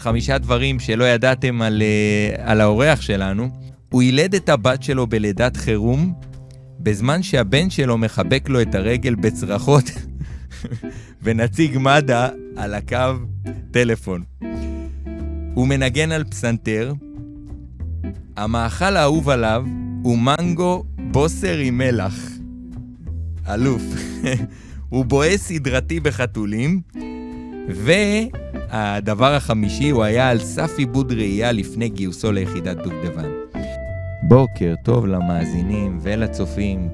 חמישה דברים שלא ידעתם על, אה, על האורח שלנו. הוא יילד את הבת שלו בלידת חירום, בזמן שהבן שלו מחבק לו את הרגל בצרחות, ונציג מד"א על הקו טלפון. הוא מנגן על פסנתר. המאכל האהוב עליו הוא מנגו בוסר עם מלח. אלוף. הוא בועה סדרתי בחתולים, והדבר החמישי, הוא היה על סף עיבוד ראייה לפני גיוסו ליחידת דובדבן. בוקר טוב למאזינים ולצופים.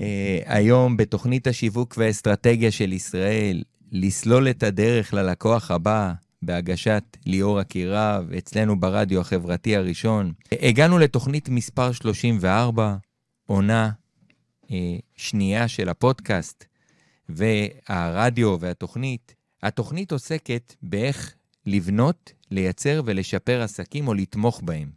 אה, היום בתוכנית השיווק והאסטרטגיה של ישראל, לסלול את הדרך ללקוח הבא, בהגשת ליאור אקירב, אצלנו ברדיו החברתי הראשון. הגענו לתוכנית מספר 34, עונה אה, שנייה של הפודקאסט, והרדיו והתוכנית. התוכנית עוסקת באיך לבנות, לייצר ולשפר עסקים או לתמוך בהם.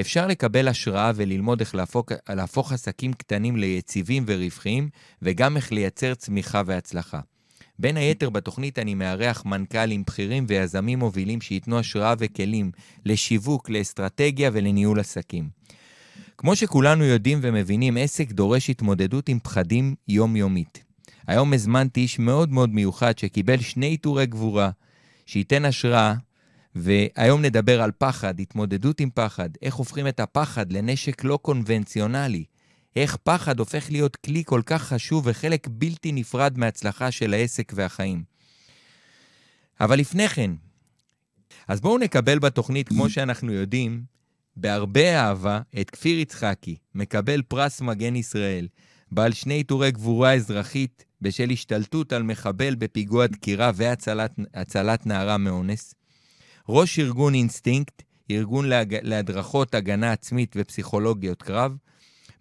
אפשר לקבל השראה וללמוד איך להפוך, להפוך עסקים קטנים ליציבים ורווחיים, וגם איך לייצר צמיחה והצלחה. בין היתר בתוכנית אני מארח מנכ"לים בכירים ויזמים מובילים שייתנו השראה וכלים לשיווק, לאסטרטגיה ולניהול עסקים. כמו שכולנו יודעים ומבינים, עסק דורש התמודדות עם פחדים יומיומית. היום הזמנתי איש מאוד מאוד מיוחד שקיבל שני עיטורי גבורה, שייתן השראה, והיום נדבר על פחד, התמודדות עם פחד, איך הופכים את הפחד לנשק לא קונבנציונלי, איך פחד הופך להיות כלי כל כך חשוב וחלק בלתי נפרד מהצלחה של העסק והחיים. אבל לפני כן, אז בואו נקבל בתוכנית, כמו שאנחנו יודעים, בהרבה אהבה, את כפיר יצחקי, מקבל פרס מגן ישראל, בעל שני עיטורי גבורה אזרחית בשל השתלטות על מחבל בפיגוע דקירה והצלת נערה מאונס. ראש ארגון אינסטינקט, ארגון להג... להדרכות הגנה עצמית ופסיכולוגיות קרב,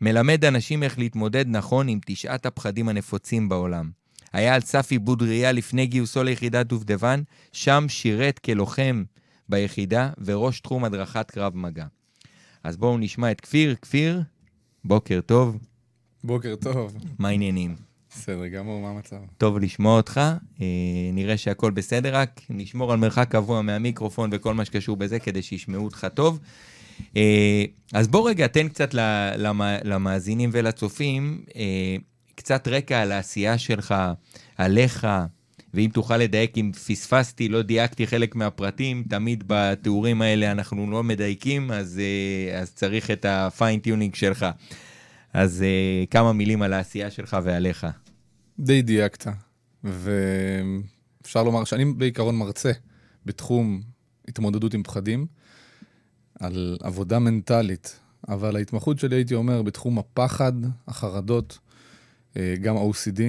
מלמד אנשים איך להתמודד נכון עם תשעת הפחדים הנפוצים בעולם. היה על סף איבוד ראייה לפני גיוסו ליחידת דובדבן, שם שירת כלוחם ביחידה וראש תחום הדרכת קרב מגע. אז בואו נשמע את כפיר. כפיר, בוקר טוב. בוקר טוב. מה העניינים? בסדר גמור, מה המצב? טוב לשמוע אותך, אה, נראה שהכל בסדר, רק נשמור על מרחק קבוע מהמיקרופון וכל מה שקשור בזה כדי שישמעו אותך טוב. אה, אז בוא רגע, תן קצת למאזינים ולצופים אה, קצת רקע על העשייה שלך, עליך, ואם תוכל לדייק, אם פספסתי, לא דייקתי חלק מהפרטים, תמיד בתיאורים האלה אנחנו לא מדייקים, אז, אה, אז צריך את ה fine-tuning שלך. אז כמה מילים על העשייה שלך ועליך. די דייקת, ואפשר לומר שאני בעיקרון מרצה בתחום התמודדות עם פחדים. על עבודה מנטלית, אבל ההתמחות שלי, הייתי אומר, בתחום הפחד, החרדות, אה, גם OCD,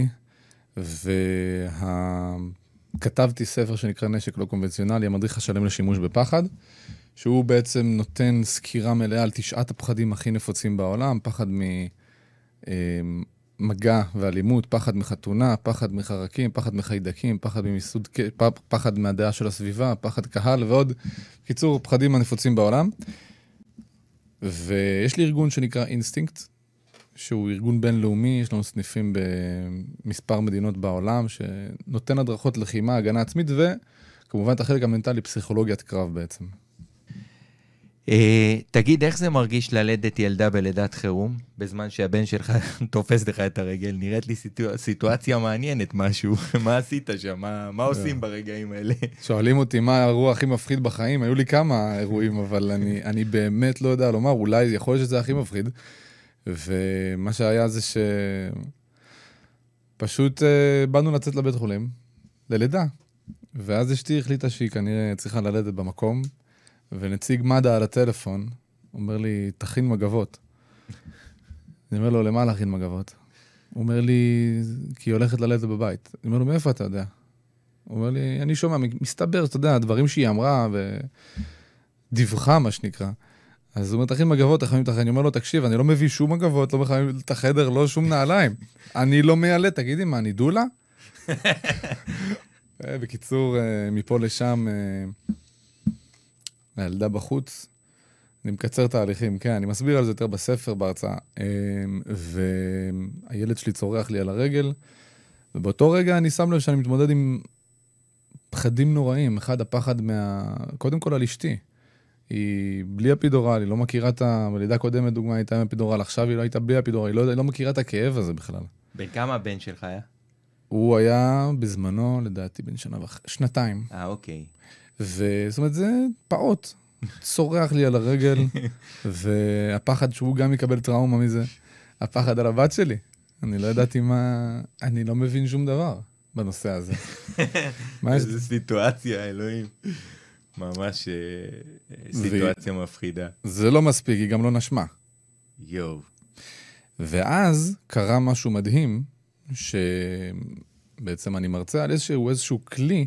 וכתבתי וה... ספר שנקרא נשק לא קונבנציונלי, המדריך השלם לשימוש בפחד, שהוא בעצם נותן סקירה מלאה על תשעת הפחדים הכי נפוצים בעולם, פחד מ... מגע ואלימות, פחד מחתונה, פחד מחרקים, פחד מחיידקים, פחד ממיסוד, פחד מהדעה של הסביבה, פחד קהל ועוד. קיצור, פחדים הנפוצים בעולם. ויש לי ארגון שנקרא אינסטינקט, שהוא ארגון בינלאומי, יש לנו סניפים במספר מדינות בעולם, שנותן הדרכות לחימה, הגנה עצמית, וכמובן את החלק המנטלי, פסיכולוגיית קרב בעצם. אה, תגיד, איך זה מרגיש ללדת ילדה בלידת חירום, בזמן שהבן שלך תופס לך את הרגל? נראית לי סיטואציה מעניינת משהו. מה עשית שם? מה, עושים ברגעים האלה? שואלים אותי מה האירוע הכי מפחיד בחיים, היו לי כמה אירועים, אבל אני, באמת לא יודע לומר, אולי יכול להיות שזה הכי מפחיד. ומה שהיה זה שפשוט אה, באנו לצאת לבית חולים, ללידה. ואז אשתי החליטה שהיא כנראה צריכה ללדת במקום. ונציג מד"א על הטלפון אומר לי, תכין מגבות. אני אומר לו, למה להכין מגבות? הוא אומר לי, כי היא הולכת ללדת בבית. אני אומר לו, מאיפה אתה יודע? הוא אומר לי, אני שומע, מסתבר, אתה יודע, דברים שהיא אמרה ודיווחה, מה שנקרא. אז הוא אומר, תכין מגבות, תכין החיים. אני אומר לו, תקשיב, אני לא מביא שום מגבות, לא מחיים את החדר, לא שום נעליים. אני לא מיילד, תגידי, מה, אני דולה? אה, בקיצור, אה, מפה לשם, אה, הילדה בחוץ. אני מקצר תהליכים, כן, אני מסביר על זה יותר בספר, בהרצאה. והילד שלי צורח לי על הרגל, ובאותו רגע אני שם לב שאני מתמודד עם פחדים נוראים. אחד, הפחד מה... קודם כל על אשתי. היא בלי אפידורל, היא לא מכירה את ה... בלידה קודמת, דוגמה, הייתה עם אפידורל, עכשיו היא לא הייתה בלי אפידורל, היא לא, היא לא מכירה את הכאב הזה בכלל. בן כמה הבן שלך היה? הוא היה בזמנו, לדעתי, בן שנה וחצי, שנתיים. אה, אוקיי. וזאת אומרת, זה פעוט. צורח לי על הרגל, והפחד שהוא גם יקבל טראומה מזה, הפחד על הבת שלי. אני לא ידעתי מה... אני לא מבין שום דבר בנושא הזה. איזה סיטואציה, אלוהים. ממש אה, סיטואציה מפחידה. זה לא מספיק, היא גם לא נשמה. יואו. ואז קרה משהו מדהים, שבעצם אני מרצה על איזשהו, איזשהו כלי,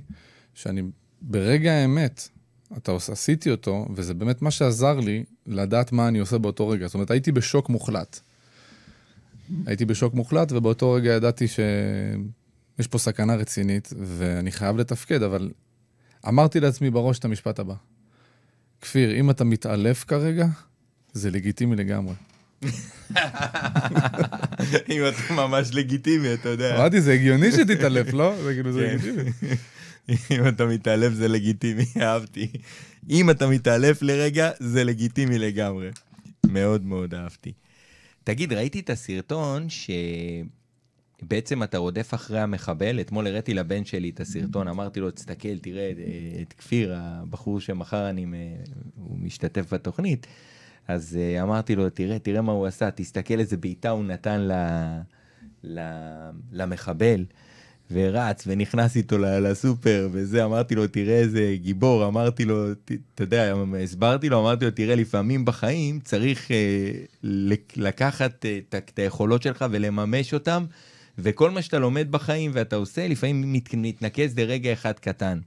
שאני ברגע האמת, אתה עושה, עשיתי אותו, וזה באמת מה שעזר לי לדעת מה אני עושה באותו רגע. זאת אומרת, הייתי בשוק מוחלט. הייתי בשוק מוחלט, ובאותו רגע ידעתי שיש פה סכנה רצינית, ואני חייב לתפקד, אבל אמרתי לעצמי בראש את המשפט הבא. כפיר, אם אתה מתעלף כרגע, זה לגיטימי לגמרי. אם אתה ממש לגיטימי, אתה יודע. אמרתי, זה הגיוני שתתעלף, לא? זה כאילו, זה כן. לגיטימי. אם אתה מתעלף זה לגיטימי, אהבתי. אם אתה מתעלף לרגע, זה לגיטימי לגמרי. מאוד מאוד אהבתי. תגיד, ראיתי את הסרטון שבעצם אתה רודף אחרי המחבל. אתמול הראיתי לבן שלי את הסרטון, אמרתי לו, תסתכל, תראה את כפיר, הבחור שמחר אני, הוא משתתף בתוכנית. אז uh, אמרתי לו, תראה, תראה מה הוא עשה, תסתכל איזה בעיטה הוא נתן ל, ל, למחבל. ורץ ונכנס איתו לסופר וזה, אמרתי לו, תראה איזה גיבור, אמרתי לו, אתה יודע, הסברתי לו, אמרתי לו, תראה, לפעמים בחיים צריך אה, לקחת אה, את היכולות שלך ולממש אותם, וכל מה שאתה לומד בחיים ואתה עושה, לפעמים מת, מתנקז לרגע אחד קטן.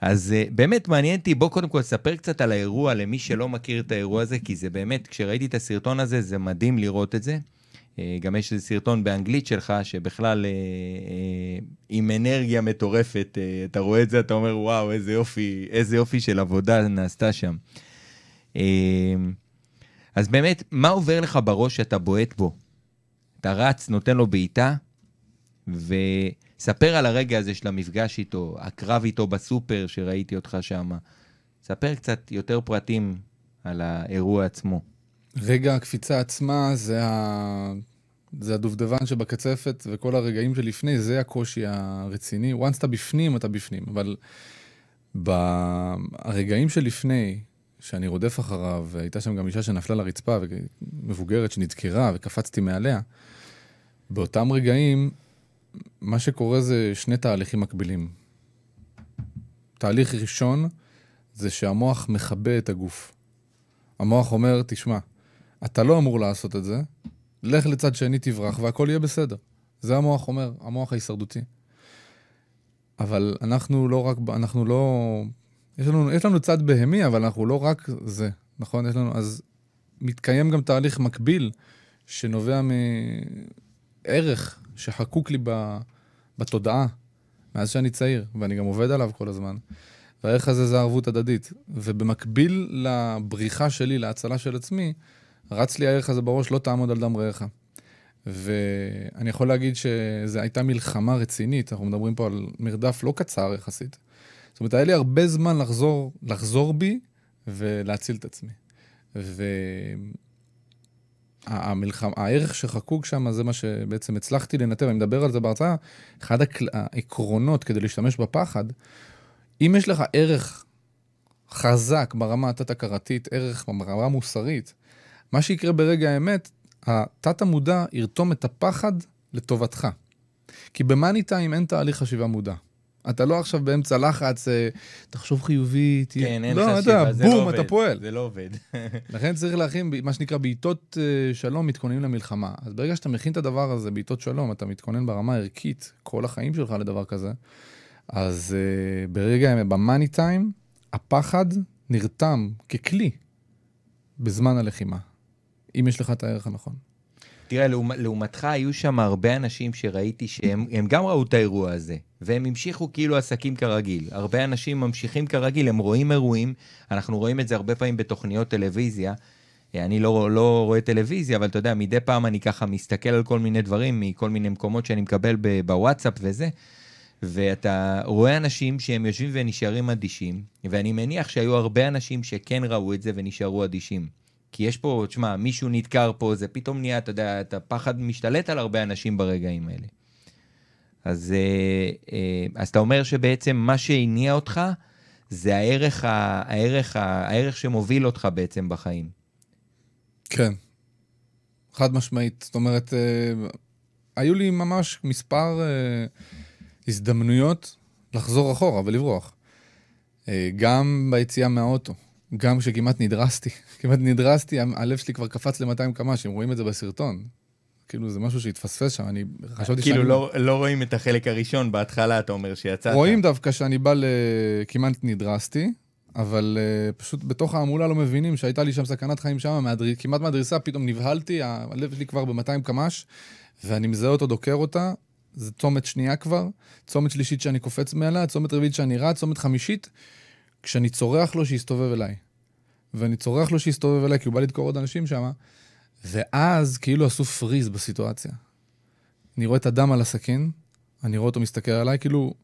אז uh, באמת מעניין אותי, בוא קודם כל ספר קצת על האירוע למי שלא מכיר את האירוע הזה, כי זה באמת, כשראיתי את הסרטון הזה, זה מדהים לראות את זה. Uh, גם יש איזה סרטון באנגלית שלך, שבכלל uh, uh, עם אנרגיה מטורפת, אתה רואה את זה, אתה אומר, וואו, איזה יופי, איזה יופי של עבודה נעשתה שם. אז באמת, מה עובר לך בראש שאתה בועט בו? אתה רץ, נותן לו בעיטה, ו... ספר על הרגע הזה של המפגש איתו, הקרב איתו בסופר שראיתי אותך שם. ספר קצת יותר פרטים על האירוע עצמו. רגע הקפיצה עצמה זה, ה... זה הדובדבן שבקצפת, וכל הרגעים שלפני, זה הקושי הרציני. once אתה בפנים, אתה בפנים. אבל ברגעים שלפני, שאני רודף אחריו, והייתה שם גם אישה שנפלה לרצפה, מבוגרת שנדקרה, וקפצתי מעליה, באותם רגעים מה שקורה זה שני תהליכים מקבילים. תהליך ראשון זה שהמוח מכבה את הגוף. המוח אומר, תשמע, אתה לא אמור לעשות את זה, לך לצד שני, תברח, והכל יהיה בסדר. זה המוח אומר, המוח ההישרדותי. אבל אנחנו לא רק, אנחנו לא... יש לנו, יש לנו צד בהמי, אבל אנחנו לא רק זה, נכון? יש לנו, אז מתקיים גם תהליך מקביל שנובע מערך שחקוק לי בתודעה מאז שאני צעיר, ואני גם עובד עליו כל הזמן. והערך הזה זה ערבות הדדית. ובמקביל לבריחה שלי, להצלה של עצמי, רץ לי הערך הזה בראש, לא תעמוד על דם רעך. ואני יכול להגיד שזו הייתה מלחמה רצינית, אנחנו מדברים פה על מרדף לא קצר יחסית. זאת אומרת, היה לי הרבה זמן לחזור, לחזור בי ולהציל את עצמי. ו... המלחמה, הערך שחקוק שם זה מה שבעצם הצלחתי לנתב, אני מדבר על זה בהרצאה, אחד העקרונות כדי להשתמש בפחד, אם יש לך ערך חזק ברמה התת-הכרתית, ערך ברמה מוסרית, מה שיקרה ברגע האמת, התת המודע ירתום את הפחד לטובתך. כי במאני טיים אין תהליך חשיבה מודע. אתה לא עכשיו באמצע לחץ, אה, תחשוב חיובי, תהיה... כן, אין לא, חשיבה, אתה, זה בום, לא עובד. אתה פועל. זה לא עובד. לכן צריך להכין, מה שנקרא, בעיתות אה, שלום מתכוננים למלחמה. אז ברגע שאתה מכין את הדבר הזה בעיתות שלום, אתה מתכונן ברמה הערכית כל החיים שלך לדבר כזה, אז uh, ברגע האמת, במאני טיים, הפחד נרתם ככלי בזמן הלחימה, אם יש לך את הערך הנכון. תראה, לעומתך היו שם הרבה אנשים שראיתי שהם גם ראו את האירוע הזה, והם המשיכו כאילו עסקים כרגיל. הרבה אנשים ממשיכים כרגיל, הם רואים אירועים, אנחנו רואים את זה הרבה פעמים בתוכניות טלוויזיה. אני לא, לא רואה טלוויזיה, אבל אתה יודע, מדי פעם אני ככה מסתכל על כל מיני דברים, מכל מיני מקומות שאני מקבל בוואטסאפ וזה, ואתה רואה אנשים שהם יושבים ונשארים אדישים, ואני מניח שהיו הרבה אנשים שכן ראו את זה ונשארו אדישים. כי יש פה, תשמע, מישהו נדקר פה, זה פתאום נהיה, אתה יודע, את הפחד משתלט על הרבה אנשים ברגעים האלה. אז, אה, אה, אז אתה אומר שבעצם מה שהניע אותך זה הערך, הערך, הערך שמוביל אותך בעצם בחיים. כן, חד משמעית. זאת אומרת, אה, היו לי ממש מספר הזדמנויות לחזור אחורה ולברוח. גם ביציאה מהאוטו. גם כשכמעט נדרסתי, כמעט נדרסתי, הלב שלי כבר קפץ ל-200 קמ"ש, הם רואים את זה בסרטון. כאילו, זה משהו שהתפספס שם, אני חשבתי כאילו, שאני... כאילו, לא, לא רואים את החלק הראשון בהתחלה, אתה אומר, שיצאת. רואים דווקא שאני בא ל... כמעט נדרסתי, אבל uh, פשוט בתוך ההמולה לא מבינים שהייתה לי שם סכנת חיים שם, מהדר... כמעט מהדריסה, פתאום נבהלתי, הלב שלי כבר ב-200 קמ"ש, ואני מזהה אותו, דוקר אותה, זה צומת שנייה כבר, צומת שלישית שאני קופץ מעליה, צומת רביעית שאני רץ, צומת חמישית, כשאני צורח לו שיסתובב אליי. ואני צורח לו שיסתובב אליי, כי הוא בא לדקור עוד אנשים שם, ואז כאילו עשו פריז בסיטואציה. אני רואה את הדם על הסכין, אני רואה אותו מסתכל עליי, כאילו,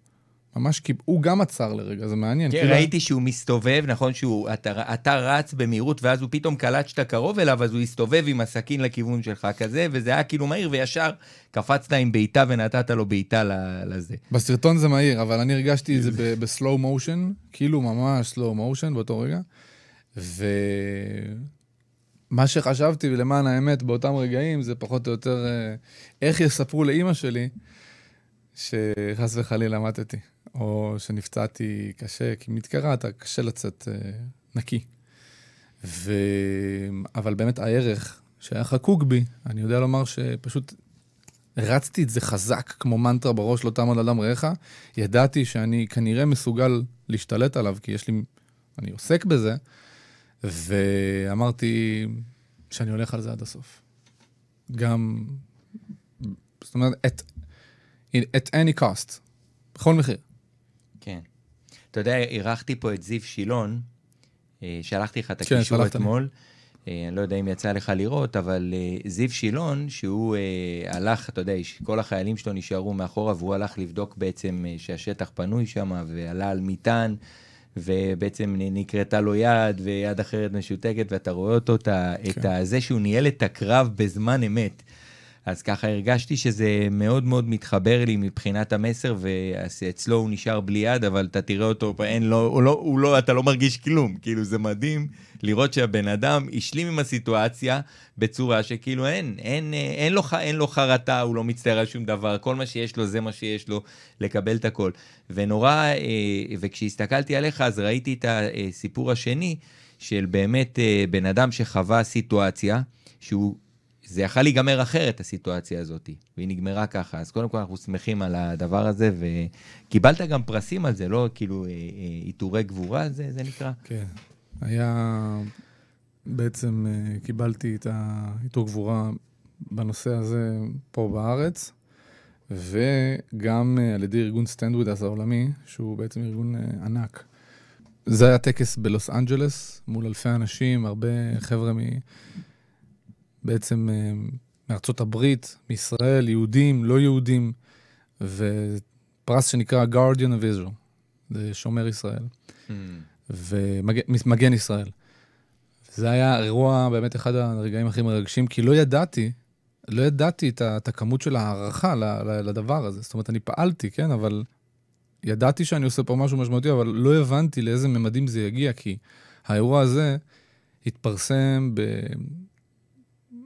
ממש, כי הוא גם עצר לרגע, זה מעניין. כן, כאילו... ראיתי שהוא מסתובב, נכון שהוא, אתה, אתה רץ במהירות, ואז הוא פתאום קלט שאתה קרוב אליו, אז הוא הסתובב עם הסכין לכיוון שלך כזה, וזה היה כאילו מהיר, וישר קפצת עם בעיטה ונתת לו בעיטה לזה. בסרטון זה מהיר, אבל אני הרגשתי את זה בסלואו מושן, כאילו ממש סלואו מושן באותו רגע. ומה שחשבתי, למען האמת, באותם רגעים, זה פחות או יותר אה, איך יספרו לאימא שלי שחס וחלילה מתתי, או שנפצעתי קשה, כי מתקרה אתה קשה לצאת אה, נקי. ו... אבל באמת הערך שהיה חקוק בי, אני יודע לומר שפשוט הרצתי את זה חזק, כמו מנטרה בראש, לא תעמוד על דם רעך. ידעתי שאני כנראה מסוגל להשתלט עליו, כי יש לי, אני עוסק בזה, ואמרתי שאני הולך על זה עד הסוף. גם, זאת אומרת, at, at any cost, בכל מחיר. כן. אתה יודע, אירחתי פה את זיו שילון, אה, שלחתי לך את כן, הקישור אתמול. אה, אני לא יודע אם יצא לך לראות, אבל אה, זיו שילון, שהוא הלך, אתה יודע, כל החיילים שלו נשארו מאחורה, והוא הלך לבדוק בעצם שהשטח פנוי שם, ועלה על מטען. ובעצם נקרתה לו יד, ויד אחרת משותקת, ואתה רואה אותו, כן. את זה שהוא ניהל את הקרב בזמן אמת. אז ככה הרגשתי שזה מאוד מאוד מתחבר לי מבחינת המסר, ואצלו הוא נשאר בלי יד, אבל אתה תראה אותו, אין לו, הוא לא, הוא לא, אתה לא מרגיש כלום. כאילו, זה מדהים לראות שהבן אדם השלים עם הסיטואציה בצורה שכאילו אין, אין, אין, אין, לו, אין לו חרטה, הוא לא מצטער על שום דבר, כל מה שיש לו זה מה שיש לו, לקבל את הכל. ונורא, אה, וכשהסתכלתי עליך, אז ראיתי את הסיפור השני, של באמת אה, בן אדם שחווה סיטואציה, שהוא זה יכל להיגמר אחרת, הסיטואציה הזאת, והיא נגמרה ככה. אז קודם כל אנחנו שמחים על הדבר הזה, וקיבלת גם פרסים על זה, לא כאילו אה, אה, עיטורי גבורה, זה, זה נקרא? כן. היה... בעצם אה, קיבלתי את העיטור גבורה בנושא הזה פה בארץ, וגם על ידי ארגון StandWithUs העולמי, שהוא בעצם ארגון ענק. זה היה טקס בלוס אנג'לס, מול אלפי אנשים, הרבה חבר'ה מ... בעצם אה, מארצות הברית, מישראל, יהודים, לא יהודים, ופרס שנקרא Guardian of Israel, זה שומר ישראל, mm. ומגן ישראל. זה היה אירוע, באמת אחד הרגעים הכי מרגשים, כי לא ידעתי, לא ידעתי את, את הכמות של הערכה לדבר הזה. זאת אומרת, אני פעלתי, כן, אבל ידעתי שאני עושה פה משהו משמעותי, אבל לא הבנתי לאיזה ממדים זה יגיע, כי האירוע הזה התפרסם ב...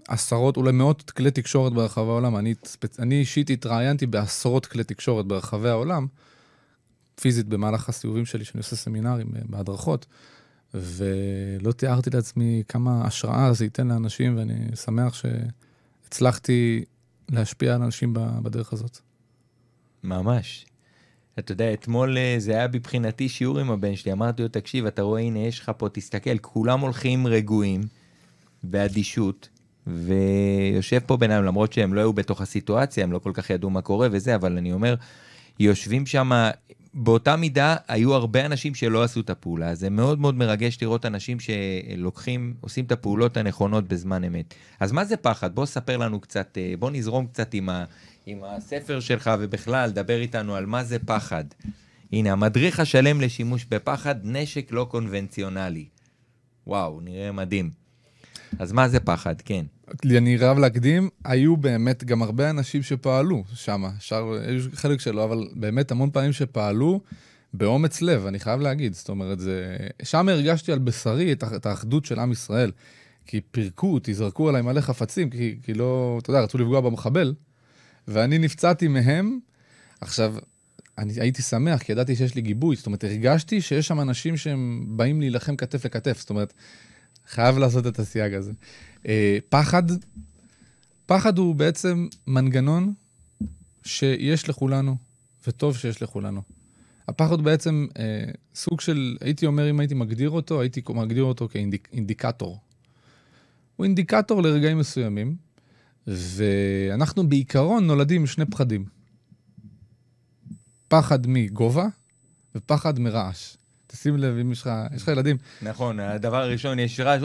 עשרות, אולי מאות כלי תקשורת ברחבי העולם. אני, אני אישית התראיינתי בעשרות כלי תקשורת ברחבי העולם, פיזית במהלך הסיבובים שלי, שאני עושה סמינרים אה, בהדרכות, ולא תיארתי לעצמי כמה השראה זה ייתן לאנשים, ואני שמח שהצלחתי להשפיע על אנשים בדרך הזאת. ממש. אתה יודע, אתמול אה, זה היה מבחינתי שיעור עם הבן שלי, אמרתי לו, תקשיב, אתה רואה, הנה, יש לך פה, תסתכל, כולם הולכים רגועים, באדישות, ויושב פה בינם, למרות שהם לא היו בתוך הסיטואציה, הם לא כל כך ידעו מה קורה וזה, אבל אני אומר, יושבים שם, באותה מידה היו הרבה אנשים שלא עשו את הפעולה. זה מאוד מאוד מרגש לראות אנשים שלוקחים, עושים את הפעולות הנכונות בזמן אמת. אז מה זה פחד? בוא ספר לנו קצת, בוא נזרום קצת עם, ה, עם הספר שלך, ובכלל, דבר איתנו על מה זה פחד. הנה, המדריך השלם לשימוש בפחד, נשק לא קונבנציונלי. וואו, נראה מדהים. אז מה זה פחד? כן. אני רב להקדים, היו באמת גם הרבה אנשים שפעלו שם, שר, חלק שלו, אבל באמת המון פעמים שפעלו באומץ לב, אני חייב להגיד. זאת אומרת, זה... שם הרגשתי על בשרי את, את האחדות של עם ישראל. כי פירקו אותי, זרקו עליי מלא חפצים, כי, כי לא, אתה יודע, רצו לפגוע במחבל, ואני נפצעתי מהם. עכשיו, אני הייתי שמח, כי ידעתי שיש לי גיבוי, זאת אומרת, הרגשתי שיש שם אנשים שהם באים להילחם כתף לכתף, זאת אומרת, חייב לעשות את הסייג הזה. אה, פחד, פחד הוא בעצם מנגנון שיש לכולנו, וטוב שיש לכולנו. הפחד הוא בעצם אה, סוג של, הייתי אומר, אם הייתי מגדיר אותו, הייתי מגדיר אותו כאינדיקטור. הוא אינדיקטור לרגעים מסוימים, ואנחנו בעיקרון נולדים עם שני פחדים. פחד מגובה ופחד מרעש. תשים לב, אם יש לך, יש לך ילדים. נכון, הדבר הראשון, יש רעש,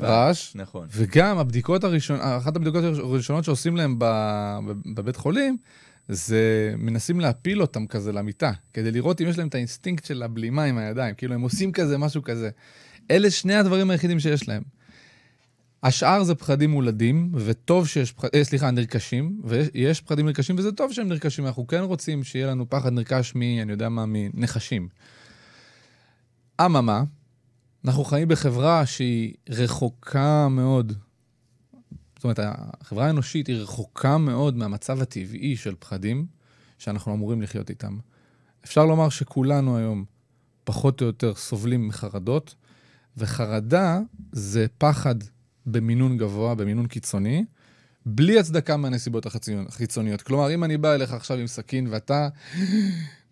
רעש, נכון. וגם הבדיקות הראשונות, אחת הבדיקות הראשונות שעושים להם בבית חולים, זה מנסים להפיל אותם כזה למיטה, כדי לראות אם יש להם את האינסטינקט של הבלימה עם הידיים, כאילו הם עושים כזה, משהו כזה. אלה שני הדברים היחידים שיש להם. השאר זה פחדים מולדים, וטוב שיש פחדים, אה, סליחה, נרכשים, ויש פחדים נרכשים, וזה טוב שהם נרכשים, אנחנו כן רוצים שיהיה לנו פחד נרכש מ... אני יודע מה, מנחשים. אממה, אנחנו חיים בחברה שהיא רחוקה מאוד, זאת אומרת, החברה האנושית היא רחוקה מאוד מהמצב הטבעי של פחדים שאנחנו אמורים לחיות איתם. אפשר לומר שכולנו היום פחות או יותר סובלים מחרדות, וחרדה זה פחד במינון גבוה, במינון קיצוני, בלי הצדקה מהנסיבות החיצוניות. כלומר, אם אני בא אליך עכשיו עם סכין ואתה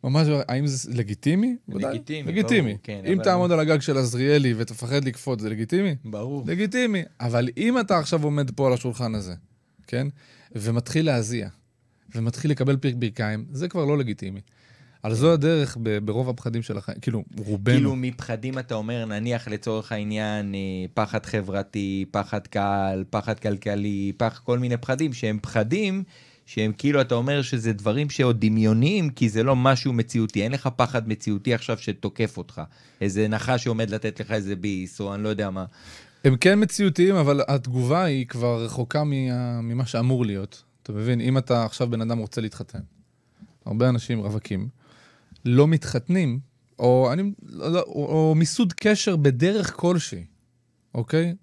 ממש, האם זה לגיטימי? לגיטימי, לגיטימי. ברור, כן. אם אבל... תעמוד על הגג של עזריאלי ותפחד לקפוץ, זה לגיטימי? ברור. לגיטימי. אבל אם אתה עכשיו עומד פה על השולחן הזה, כן? ומתחיל להזיע, ומתחיל לקבל פרק ברכיים, זה כבר לא לגיטימי. על זו הדרך ברוב הפחדים של החיים, כאילו, רובנו. כאילו, מפחדים אתה אומר, נניח לצורך העניין, אה, פחד חברתי, פחד קהל, פחד כלכלי, פחד כל מיני פחדים, שהם פחדים שהם כאילו, אתה אומר שזה דברים שעוד דמיוניים, כי זה לא משהו מציאותי. אין לך פחד מציאותי עכשיו שתוקף אותך. איזה נחש שעומד לתת לך איזה ביס, או אני לא יודע מה. הם כן מציאותיים, אבל התגובה היא כבר רחוקה ממה שאמור להיות. אתה מבין? אם אתה עכשיו בן אדם רוצה להתחתן, הרבה אנשים רווקים, לא מתחתנים, או, אני, או, או, או מיסוד קשר בדרך כלשהי, אוקיי?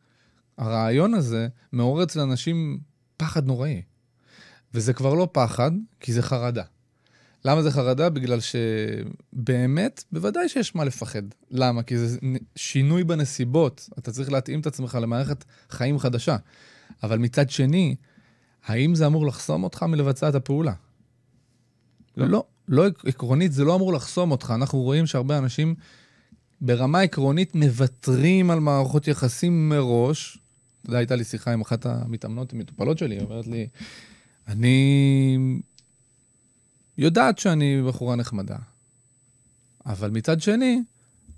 הרעיון הזה מעורר אצל אנשים פחד נוראי. וזה כבר לא פחד, כי זה חרדה. למה זה חרדה? בגלל שבאמת, בוודאי שיש מה לפחד. למה? כי זה שינוי בנסיבות. אתה צריך להתאים את עצמך למערכת חיים חדשה. אבל מצד שני, האם זה אמור לחסום אותך מלבצע את הפעולה? לא. לא, לא עקרונית, זה לא אמור לחסום אותך. אנחנו רואים שהרבה אנשים ברמה עקרונית מוותרים על מערכות יחסים מראש. אתה יודע, הייתה לי שיחה עם אחת המתאמנות, המטופלות שלי, היא אומרת לי, אני יודעת שאני בחורה נחמדה, אבל מצד שני,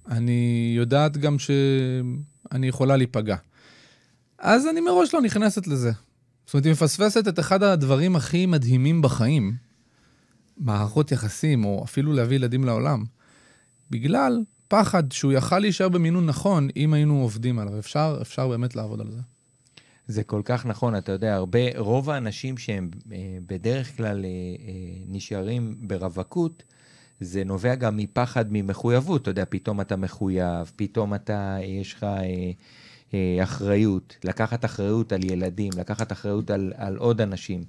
אני יודעת גם שאני יכולה להיפגע. אז אני מראש לא נכנסת לזה. זאת אומרת, היא מפספסת את אחד הדברים הכי מדהימים בחיים, מערכות יחסים, או אפילו להביא ילדים לעולם, בגלל פחד שהוא יכל להישאר במינון נכון אם היינו עובדים עליו. אפשר, אפשר באמת לעבוד על זה. זה כל כך נכון, אתה יודע, הרבה, רוב האנשים שהם אה, בדרך כלל אה, אה, נשארים ברווקות, זה נובע גם מפחד ממחויבות, אתה יודע, פתאום אתה מחויב, פתאום אתה, יש לך אה, אה, אחריות, לקחת אחריות על ילדים, לקחת אחריות על, על עוד אנשים.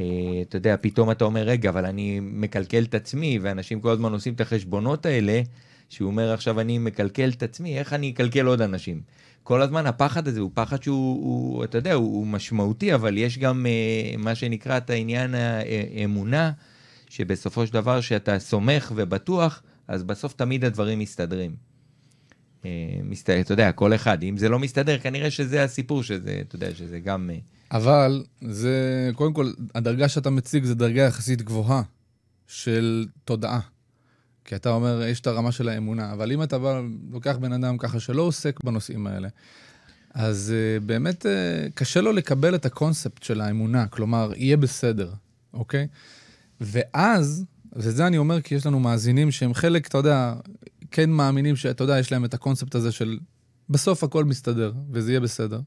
אה, אתה יודע, פתאום אתה אומר, רגע, אבל אני מקלקל את עצמי, ואנשים כל הזמן עושים את החשבונות האלה, שהוא אומר עכשיו אני מקלקל את עצמי, איך אני אקלקל עוד אנשים? כל הזמן הפחד הזה הוא פחד שהוא, הוא, אתה יודע, הוא, הוא משמעותי, אבל יש גם uh, מה שנקרא את העניין האמונה, שבסופו של דבר שאתה סומך ובטוח, אז בסוף תמיד הדברים מסתדרים. אה, מסתדר, אתה יודע, כל אחד. אם זה לא מסתדר, כנראה שזה הסיפור, שזה, אתה יודע, שזה גם... אה, אבל זה, קודם כל, הדרגה שאתה מציג זה דרגה יחסית גבוהה של תודעה. כי אתה אומר, יש את הרמה של האמונה, אבל אם אתה בא, לוקח בן אדם ככה שלא עוסק בנושאים האלה, אז uh, באמת uh, קשה לו לקבל את הקונספט של האמונה, כלומר, יהיה בסדר, אוקיי? ואז, וזה אני אומר כי יש לנו מאזינים שהם חלק, אתה יודע, כן מאמינים שאתה יודע, יש להם את הקונספט הזה של בסוף הכל מסתדר, וזה יהיה בסדר.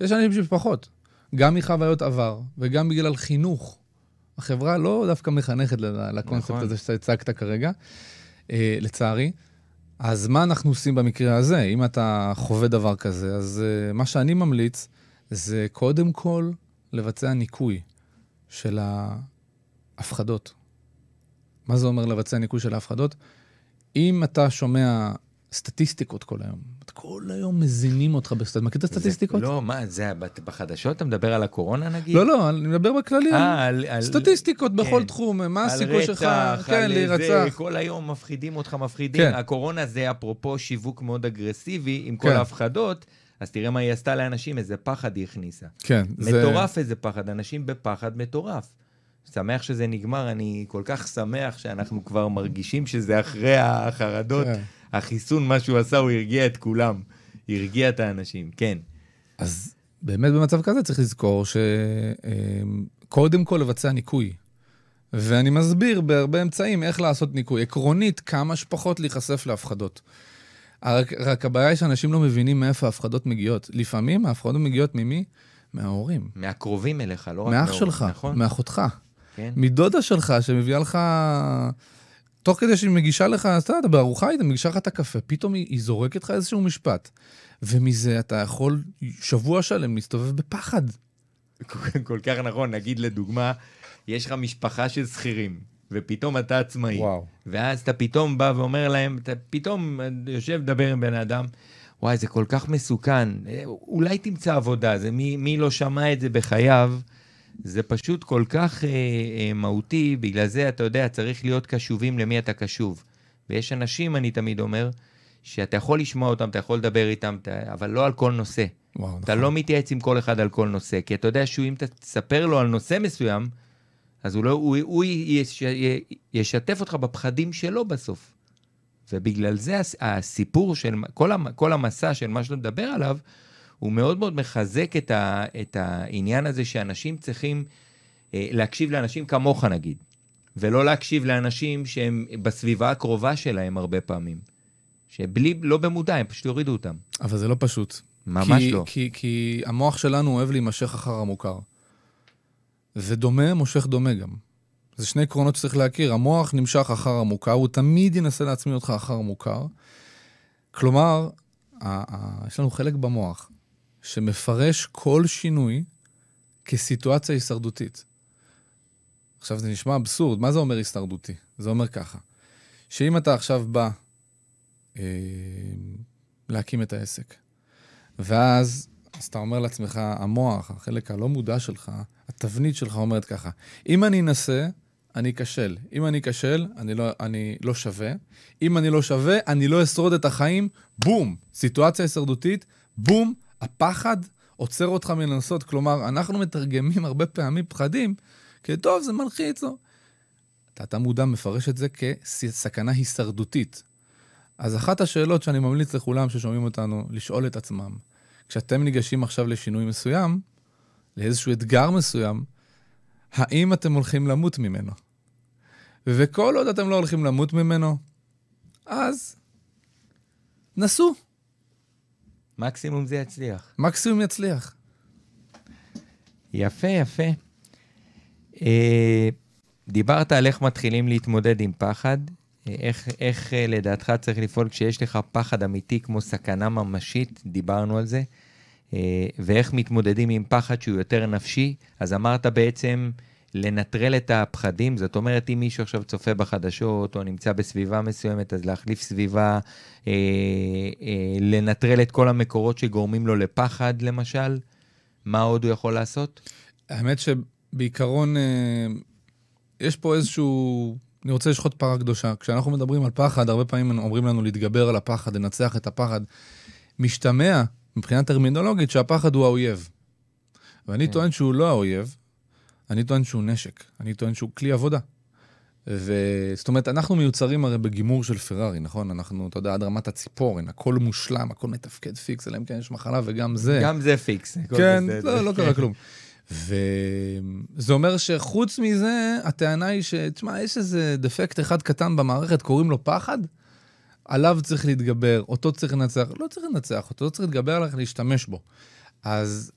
ויש אנשים שפחות, גם מחוויות עבר, וגם בגלל חינוך. החברה לא דווקא מחנכת לקונספט נכון. הזה שאתה הצגת כרגע, אה, לצערי. אז מה אנחנו עושים במקרה הזה? אם אתה חווה דבר כזה, אז uh, מה שאני ממליץ זה קודם כל לבצע ניקוי של ההפחדות. מה זה אומר לבצע ניקוי של ההפחדות? אם אתה שומע סטטיסטיקות כל היום. כל היום מזינים אותך בסטטיסטיקות. מכיר את הסטטיסטיקות? לא, מה, זה בחדשות? אתה מדבר על הקורונה נגיד? לא, לא, אני מדבר בכללי. אה, על, על... סטטיסטיקות בכל כן. תחום, מה הסיכוי שלך, כן, להירצח. כל היום מפחידים אותך, מפחידים. כן. הקורונה זה אפרופו שיווק מאוד אגרסיבי, עם כל כן. ההפחדות. אז תראה מה היא עשתה לאנשים, איזה פחד היא הכניסה. כן. מטורף זה... איזה פחד, אנשים בפחד מטורף. שמח שזה נגמר, אני כל כך שמח שאנחנו כבר מרגישים שזה אחרי החרדות. כן. החיסון, מה שהוא עשה, הוא הרגיע את כולם. הרגיע את האנשים, כן. אז באמת במצב כזה צריך לזכור שקודם כל לבצע ניקוי. ואני מסביר בהרבה אמצעים איך לעשות ניקוי. עקרונית, כמה שפחות להיחשף להפחדות. רק, רק הבעיה היא שאנשים לא מבינים מאיפה ההפחדות מגיעות. לפעמים ההפחדות מגיעות ממי? מההורים. מהקרובים אליך, לא רק מההורים. מאח שלך, נכון? מאחותך. כן. מדודה שלך שמביאה לך תוך כדי שהיא מגישה לך, אתה יודע, בארוחה היא מגישה לך את הקפה, פתאום היא, היא זורקת לך איזשהו משפט. ומזה אתה יכול שבוע שלם להסתובב בפחד. כל כך נכון, נגיד לדוגמה, יש לך משפחה של שכירים, ופתאום אתה עצמאי. וואו. ואז אתה פתאום בא ואומר להם, אתה פתאום יושב, מדבר עם בן אדם, וואי, זה כל כך מסוכן, אולי תמצא עבודה, זה מי, מי לא שמע את זה בחייו. זה פשוט כל כך אה, אה, מהותי, בגלל זה, אתה יודע, צריך להיות קשובים למי אתה קשוב. ויש אנשים, אני תמיד אומר, שאתה יכול לשמוע אותם, אתה יכול לדבר איתם, אתה, אבל לא על כל נושא. וואו, אתה נכון. לא מתייעץ עם כל אחד על כל נושא, כי אתה יודע שאם אתה תספר לו על נושא מסוים, אז הוא, לא, הוא, הוא יש, ישתף אותך בפחדים שלו בסוף. ובגלל זה הסיפור של כל, כל המסע של מה שאתה מדבר עליו, הוא מאוד מאוד מחזק את, ה, את העניין הזה שאנשים צריכים אה, להקשיב לאנשים כמוך נגיד, ולא להקשיב לאנשים שהם בסביבה הקרובה שלהם הרבה פעמים. שבלי, לא במודע, הם פשוט יורידו אותם. אבל זה לא פשוט. ממש כי, לא. כי, כי המוח שלנו אוהב להימשך אחר המוכר. ודומה מושך דומה גם. זה שני עקרונות שצריך להכיר. המוח נמשך אחר המוכר, הוא תמיד ינסה להצמיד אותך אחר המוכר. כלומר, יש לנו חלק במוח שמפרש כל שינוי כסיטואציה הישרדותית. עכשיו, זה נשמע אבסורד. מה זה אומר הישרדותי? זה אומר ככה, שאם אתה עכשיו בא אה, להקים את העסק, ואז אז אתה אומר לעצמך, המוח, החלק הלא מודע שלך, התבנית שלך אומרת ככה, אם אני אנסה, אני אכשל. אם אני אכשל, אני לא, אני לא שווה. אם אני לא שווה, אני לא אשרוד את החיים, בום! סיטואציה הישרדותית, בום, הפחד עוצר אותך מלנסות. כלומר, אנחנו מתרגמים הרבה פעמים פחדים, כי טוב, זה מלחיץ לו. אתה מודע מפרש את זה כסכנה הישרדותית. אז אחת השאלות שאני ממליץ לכולם ששומעים אותנו לשאול את עצמם, כשאתם ניגשים עכשיו לשינוי מסוים, לאיזשהו אתגר מסוים, האם אתם הולכים למות ממנו? וכל עוד אתם לא הולכים למות ממנו, אז נסו. מקסימום זה יצליח. מקסימום יצליח. יפה, יפה. אה, דיברת על איך מתחילים להתמודד עם פחד. אה, איך, איך אה, לדעתך צריך לפעול כשיש לך פחד אמיתי כמו סכנה ממשית, דיברנו על זה, אה, ואיך מתמודדים עם פחד שהוא יותר נפשי. אז אמרת בעצם לנטרל את הפחדים, זאת אומרת, אם מישהו עכשיו צופה בחדשות או נמצא בסביבה מסוימת, אז להחליף סביבה, אה, אה, לנטרל את כל המקורות שגורמים לו לפחד, למשל. מה עוד הוא יכול לעשות? האמת שבעיקרון, אה, יש פה איזשהו אני רוצה לשחוט פרה קדושה. כשאנחנו מדברים על פחד, הרבה פעמים אומרים לנו להתגבר על הפחד, לנצח את הפחד. משתמע, מבחינה טרמינולוגית, שהפחד הוא האויב. ואני כן. טוען שהוא לא האויב, אני טוען שהוא נשק. אני טוען שהוא כלי עבודה. וזאת אומרת, אנחנו מיוצרים הרי בגימור של פרארי, נכון? אנחנו, אתה יודע, עד רמת הציפורן, הכל מושלם, הכל מתפקד פיקס, אלא אם כן יש מחלה וגם זה. גם זה פיקס. כן, בסדר. לא, לא קרה כלום. וזה אומר שחוץ מזה, הטענה היא ש... תשמע, יש איזה דפקט אחד קטן במערכת, קוראים לו פחד, עליו צריך להתגבר, אותו צריך לנצח. לא צריך לנצח אותו, לא צריך להתגבר עליו, להשתמש בו. אז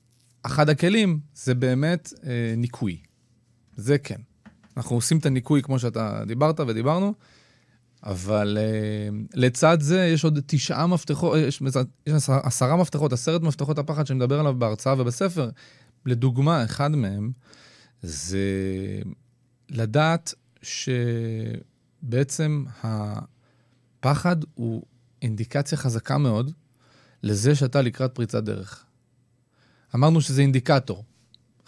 אחד הכלים זה באמת אה, ניקוי. זה כן. אנחנו עושים את הניקוי כמו שאתה דיברת ודיברנו, אבל אה, לצד זה יש עוד תשעה מפתחות, יש, יש עשר- עשרה מפתחות, עשרת מפתחות הפחד שאני מדבר עליו בהרצאה ובספר. לדוגמה, אחד מהם זה לדעת שבעצם הפחד הוא אינדיקציה חזקה מאוד לזה שאתה לקראת פריצת דרך. אמרנו שזה אינדיקטור.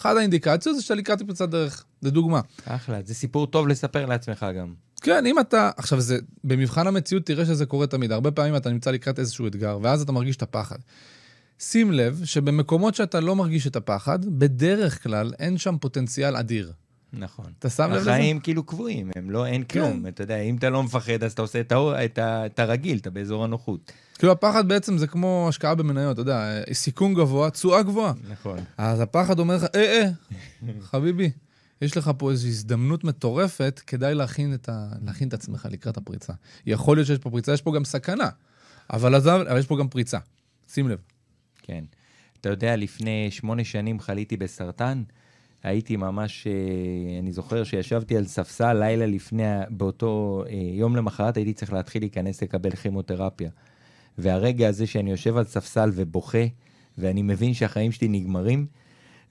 אחת האינדיקציות זה שאתה לקראת פריצת דרך, לדוגמה. אחלה, זה סיפור טוב לספר לעצמך גם. כן, אם אתה... עכשיו, זה... במבחן המציאות תראה שזה קורה תמיד. הרבה פעמים אתה נמצא לקראת איזשהו אתגר, ואז אתה מרגיש את הפחד. שים לב שבמקומות שאתה לא מרגיש את הפחד, בדרך כלל אין שם פוטנציאל אדיר. נכון. אתה שם לב לזה? החיים כאילו קבועים, הם לא, אין כלום. כן. אתה יודע, אם אתה לא מפחד, אז אתה עושה את, האור, את, ה, את הרגיל, אתה באזור הנוחות. כאילו, הפחד בעצם זה כמו השקעה במניות, אתה יודע, סיכון גבוה, תשואה גבוהה. נכון. אז הפחד אומר לך, אה, אה, חביבי, יש לך פה איזו הזדמנות מטורפת, כדאי להכין את, ה... להכין את עצמך לקראת הפריצה. יכול להיות שיש פה פריצה, יש פה גם סכנה, אבל עזב, אבל יש פה גם פריצה. שים לב. כן. אתה יודע, לפני שמונה שנים חליתי בסרטן. הייתי ממש, אה, אני זוכר שישבתי על ספסל לילה לפני, באותו אה, יום למחרת הייתי צריך להתחיל להיכנס לקבל כימותרפיה. והרגע הזה שאני יושב על ספסל ובוכה, ואני מבין שהחיים שלי נגמרים,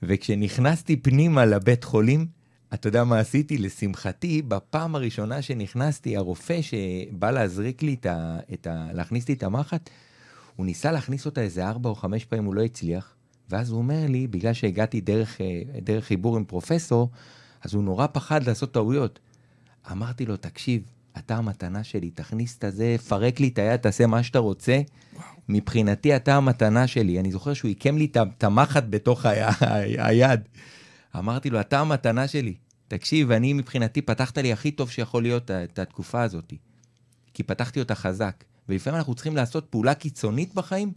וכשנכנסתי פנימה לבית חולים, אתה יודע מה עשיתי? לשמחתי, בפעם הראשונה שנכנסתי, הרופא שבא להזריק לי את ה... את ה להכניס לי את המחט, הוא ניסה להכניס אותה איזה ארבע או חמש פעמים, הוא לא הצליח. ואז הוא אומר לי, בגלל שהגעתי דרך, אה, דרך חיבור עם פרופסור, אז הוא נורא פחד לעשות טעויות. אמרתי לו, תקשיב, אתה המתנה שלי, תכניס את הזה, פרק לי את היד, תעשה מה שאתה רוצה. מבחינתי אתה המתנה שלי. אני זוכר שהוא עיקם לי את המחט בתוך ה- ה- היד. אמרתי לו, אתה המתנה שלי. תקשיב, אני מבחינתי פתחת לי הכי טוב שיכול להיות את התקופה הזאת. כי פתחתי אותה חזק. ולפעמים אנחנו צריכים לעשות פעולה קיצונית בחיים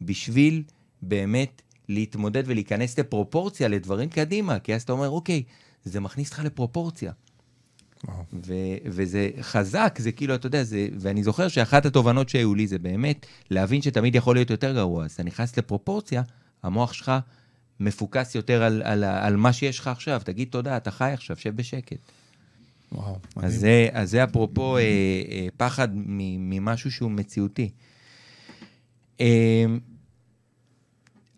בשביל באמת להתמודד ולהיכנס לפרופורציה לדברים קדימה. כי אז אתה אומר, אוקיי, זה מכניס אותך לפרופורציה. ו- וזה חזק, זה כאילו, אתה יודע, זה, ואני זוכר שאחת התובנות שהיו לי זה באמת להבין שתמיד יכול להיות יותר גרוע. אז אתה נכנס לפרופורציה, המוח שלך מפוקס יותר על, על, על מה שיש לך עכשיו. תגיד תודה, אתה חי עכשיו, שב בשקט. וואו, אז. זה, אז זה אפרופו אה, אה, פחד ממשהו שהוא מציאותי. אה,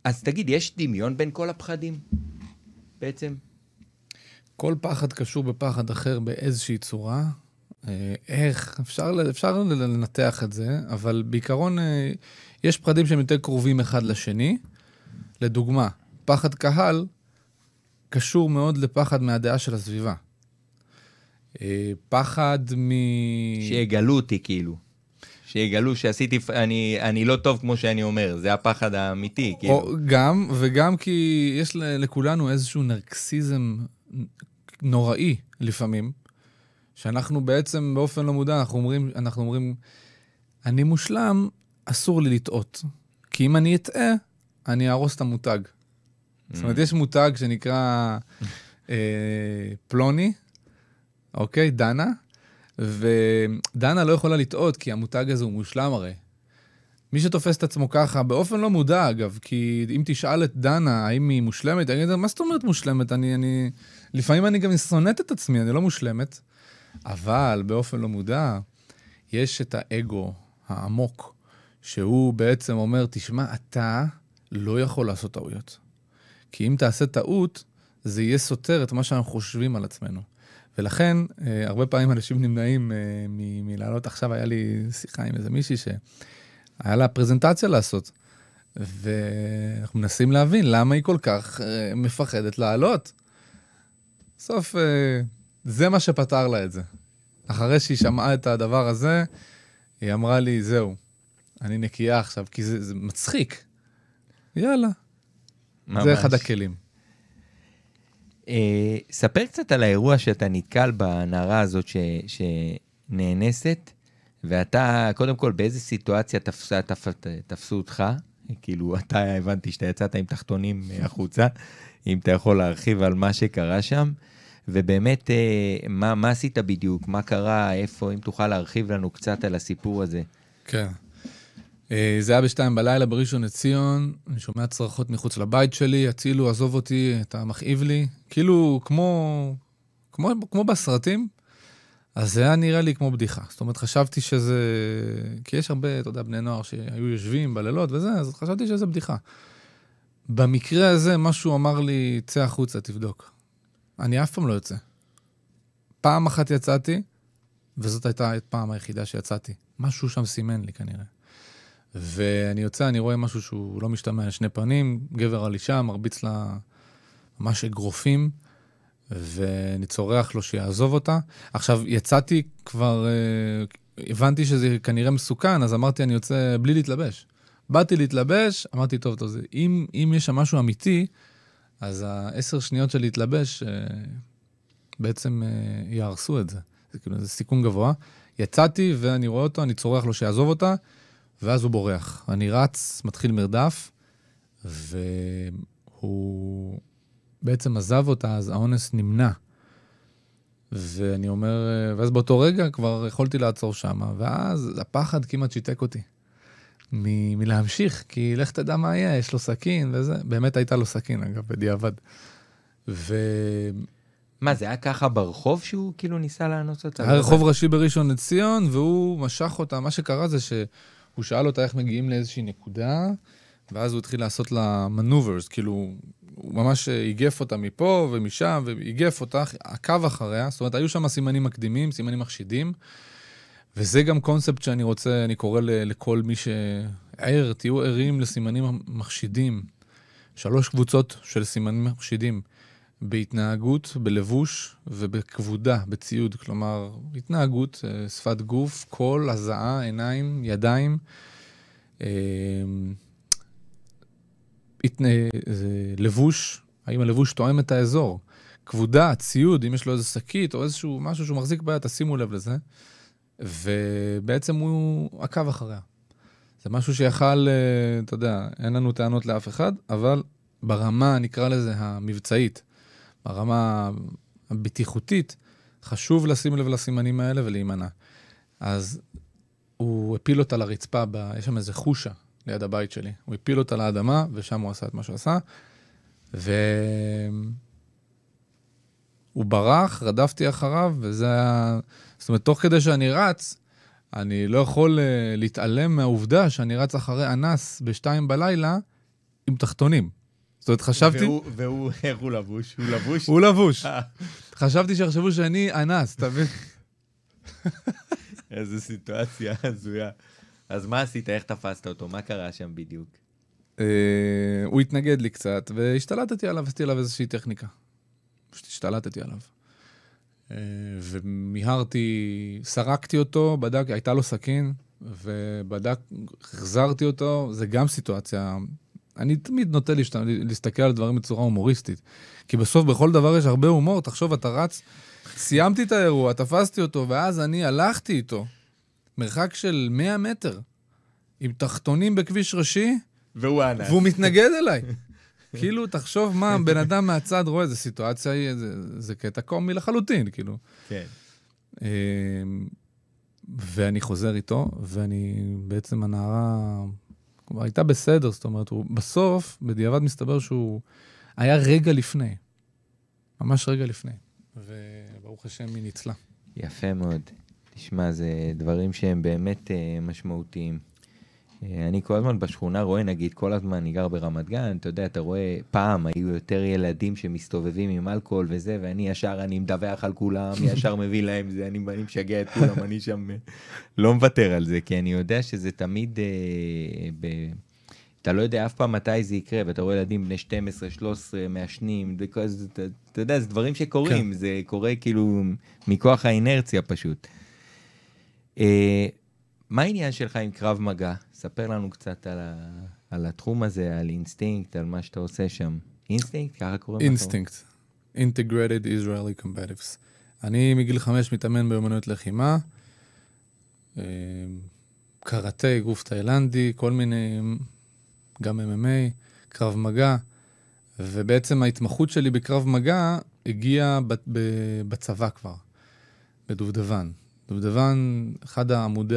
אז תגיד, יש דמיון בין כל הפחדים בעצם? כל פחד קשור בפחד אחר באיזושהי צורה. אה, איך? אפשר, אפשר לנתח את זה, אבל בעיקרון אה, יש פחדים שהם יותר קרובים אחד לשני. לדוגמה, פחד קהל קשור מאוד לפחד מהדעה של הסביבה. אה, פחד מ... שיגלו אותי כאילו. שיגלו שעשיתי, אני, אני לא טוב כמו שאני אומר, זה הפחד האמיתי, כאילו. או גם, וגם כי יש לכולנו איזשהו נרקסיזם נוראי לפעמים, שאנחנו בעצם באופן לא מודע, אנחנו אומרים, אנחנו אומרים, אני מושלם, אסור לי לטעות. כי אם אני אטעה, אני אהרוס את המותג. זאת אומרת, יש מותג שנקרא אה, פלוני, אוקיי? דנה, ודנה לא יכולה לטעות, כי המותג הזה הוא מושלם הרי. מי שתופס את עצמו ככה, באופן לא מודע אגב, כי אם תשאל את דנה האם היא מושלמת, אני אגיד, מה זאת אומרת מושלמת? אני, אני... לפעמים אני גם שונאת את עצמי, אני לא מושלמת. אבל באופן לא מודע, יש את האגו העמוק, שהוא בעצם אומר, תשמע, אתה לא יכול לעשות טעויות. כי אם תעשה טעות, זה יהיה סותר את מה שאנחנו חושבים על עצמנו. ולכן, אה, הרבה פעמים אנשים נמנעים אה, מ- מלעלות. עכשיו היה לי שיחה עם איזה מישהי שהיה לה פרזנטציה לעשות, ואנחנו מנסים להבין למה היא כל כך אה, מפחדת לעלות. בסוף, אה, זה מה שפתר לה את זה. אחרי שהיא שמעה את הדבר הזה, היא אמרה לי, זהו, אני נקייה עכשיו, כי זה, זה מצחיק. יאללה. ממש. זה אחד הכלים. אה, ספר קצת על האירוע שאתה נתקל בנערה הזאת ש, שנאנסת, ואתה, קודם כל, באיזה סיטואציה תפסה, תפ, תפסו אותך? כאילו, אתה הבנתי שאתה יצאת עם תחתונים החוצה, אם אתה יכול להרחיב על מה שקרה שם. ובאמת, אה, מה, מה עשית בדיוק? מה קרה? איפה? אם תוכל להרחיב לנו קצת על הסיפור הזה. כן. אה, זה היה בשתיים בלילה בראשון לציון, אני שומע צרחות מחוץ לבית שלי, הצילו, עזוב אותי, אתה מכאיב לי. כאילו, כמו, כמו, כמו בסרטים, אז זה היה נראה לי כמו בדיחה. זאת אומרת, חשבתי שזה... כי יש הרבה, אתה יודע, בני נוער שהיו יושבים בלילות וזה, אז חשבתי שזה בדיחה. במקרה הזה, משהו אמר לי, צא החוצה, תבדוק. אני אף פעם לא יוצא. פעם אחת יצאתי, וזאת הייתה הפעם היחידה שיצאתי. משהו שם סימן לי כנראה. ואני יוצא, אני רואה משהו שהוא לא משתמע על שני פנים, גבר על אישה, מרביץ לה ממש אגרופים, ואני צורח לו שיעזוב אותה. עכשיו, יצאתי כבר, אה, הבנתי שזה כנראה מסוכן, אז אמרתי, אני יוצא בלי להתלבש. באתי להתלבש, אמרתי, טוב, טוב, אם, אם יש שם משהו אמיתי, אז העשר שניות של להתלבש אה, בעצם אה, יהרסו את זה. זה כאילו, זה סיכון גבוה. יצאתי ואני רואה אותו, אני צורח לו שיעזוב אותה, ואז הוא בורח. אני רץ, מתחיל מרדף, והוא בעצם עזב אותה, אז האונס נמנע. ואני אומר, ואז באותו רגע כבר יכולתי לעצור שם, ואז הפחד כמעט שיתק אותי. מ- מלהמשיך, כי לך תדע מה יהיה, יש לו סכין וזה. באמת הייתה לו סכין, אגב, בדיעבד. ו... מה, זה היה ככה ברחוב שהוא כאילו ניסה לאנוס אותה? היה רחוב ראשי בראשון לציון, והוא משך אותה. מה שקרה זה שהוא שאל אותה איך מגיעים לאיזושהי נקודה, ואז הוא התחיל לעשות לה מנוברס, כאילו, הוא ממש איגף אותה מפה ומשם, ואיגף אותה, עקב אחריה, זאת אומרת, היו שם סימנים מקדימים, סימנים מחשידים. וזה גם קונספט שאני רוצה, אני קורא לכל מי שער, תהיו ערים לסימנים מחשידים. שלוש קבוצות של סימנים מחשידים. בהתנהגות, בלבוש ובכבודה, בציוד. כלומר, התנהגות, אה, שפת גוף, קול, הזעה, עיניים, ידיים. אה, התנה... לבוש, האם הלבוש תואם את האזור. כבודה, ציוד, אם יש לו איזה שקית או איזשהו משהו שהוא מחזיק ביד, תשימו לב לזה. ובעצם הוא עקב אחריה. זה משהו שיכל, אה, אתה יודע, אין לנו טענות לאף אחד, אבל ברמה, נקרא לזה, המבצעית, ברמה הבטיחותית, חשוב לשים לב לסימנים האלה ולהימנע. אז הוא הפיל אותה לרצפה, ב... יש שם איזה חושה ליד הבית שלי. הוא הפיל אותה לאדמה, ושם הוא עשה את מה שהוא עשה. והוא ברח, רדפתי אחריו, וזה היה... זאת אומרת, תוך כדי שאני רץ, אני לא יכול uh, להתעלם מהעובדה שאני רץ אחרי אנס בשתיים בלילה עם תחתונים. זאת אומרת, חשבתי... והוא, והוא, איך הוא לבוש? הוא לבוש? הוא לבוש. אה. חשבתי שיחשבו שאני אנס, אתה מבין? איזו סיטואציה הזויה. אז מה עשית? איך תפסת אותו? מה קרה שם בדיוק? Uh, הוא התנגד לי קצת, והשתלטתי עליו, עשיתי עליו איזושהי טכניקה. פשוט השתלטתי עליו. אה, ומיהרתי, סרקתי אותו, בדק, הייתה לו סכין, ובדק, החזרתי אותו, זה גם סיטואציה... אני תמיד נוטה להשת... להסתכל על דברים בצורה הומוריסטית. כי בסוף בכל דבר יש הרבה הומור, תחשוב, אתה רץ, סיימתי את האירוע, תפסתי אותו, ואז אני הלכתי איתו, מרחק של 100 מטר, עם תחתונים בכביש ראשי, והוא האנס. והוא מתנגד אליי. כאילו, תחשוב מה בן אדם מהצד רואה, איזה סיטואציה זה, זה קטע קומי לחלוטין, כאילו. כן. אמ, ואני חוזר איתו, ואני, בעצם הנערה כבר הייתה בסדר, זאת אומרת, הוא בסוף, בדיעבד מסתבר שהוא היה רגע לפני. ממש רגע לפני. וברוך השם היא ניצלה. יפה מאוד. תשמע, זה דברים שהם באמת uh, משמעותיים. אה, אני כל הזמן בשכונה רואה, נגיד, כל הזמן אני גר ברמת גן, אתה יודע, אתה רואה, פעם היו יותר ילדים שמסתובבים עם אלכוהול וזה, ואני ישר, אני מדווח על כולם, ישר מביא להם זה, אני, אני משגע את כולם, אני שם לא מוותר על זה, כי אני יודע שזה תמיד, אה, ב, אתה לא יודע אף פעם מתי זה יקרה, ואתה רואה ילדים בני 12, 13, מעשנים, וכל זה, אתה, אתה יודע, זה דברים שקורים, כן. זה קורה כאילו מכוח האינרציה פשוט. אה, מה העניין שלך עם קרב מגע? ספר לנו קצת על, ה, על התחום הזה, על אינסטינקט, על מה שאתה עושה שם. אינסטינקט? ככה קוראים לזה? אינסטינקט. Integrated Israeli Combatives. אני מגיל חמש מתאמן באמנויות לחימה. אה, קראטה, אגרוף תאילנדי, כל מיני, גם MMA, קרב מגע, ובעצם ההתמחות שלי בקרב מגע הגיעה בצבא כבר, בדובדבן. דובדבן, אחד העמודי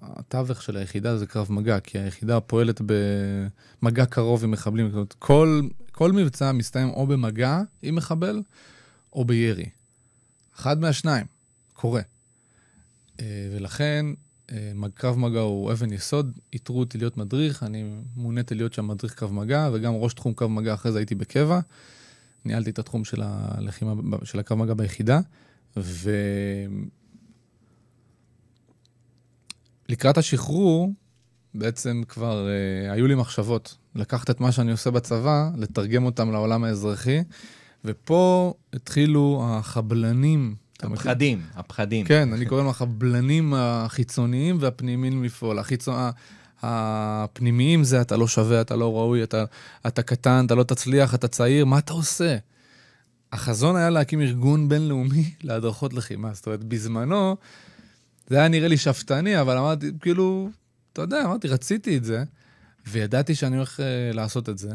התווך של היחידה זה קרב מגע, כי היחידה פועלת במגע קרוב עם מחבלים. כל, כל מבצע מסתיים או במגע עם מחבל או בירי. אחד מהשניים, קורה. אה, ולכן אה, קרב מגע הוא אבן יסוד, איתרו אותי להיות מדריך, אני מוניתי להיות שם מדריך קרב מגע, וגם ראש תחום קרב מגע, אחרי זה הייתי בקבע. ניהלתי את התחום של הלחימה, של הקרב מגע ביחידה, ולקראת השחרור, בעצם כבר uh, היו לי מחשבות לקחת את מה שאני עושה בצבא, לתרגם אותם לעולם האזרחי, ופה התחילו החבלנים הפחדים, הפחדים. כן, אני קורא להם החבלנים החיצוניים והפנימיים לפעול. החיצון... הפנימיים זה אתה לא שווה, אתה לא ראוי, אתה, אתה קטן, אתה לא תצליח, אתה צעיר, מה אתה עושה? החזון היה להקים ארגון בינלאומי להדרכות לחימה. זאת אומרת, בזמנו, זה היה נראה לי שאפתני, אבל אמרתי, כאילו, אתה יודע, אמרתי, רציתי את זה, וידעתי שאני הולך uh, לעשות את זה,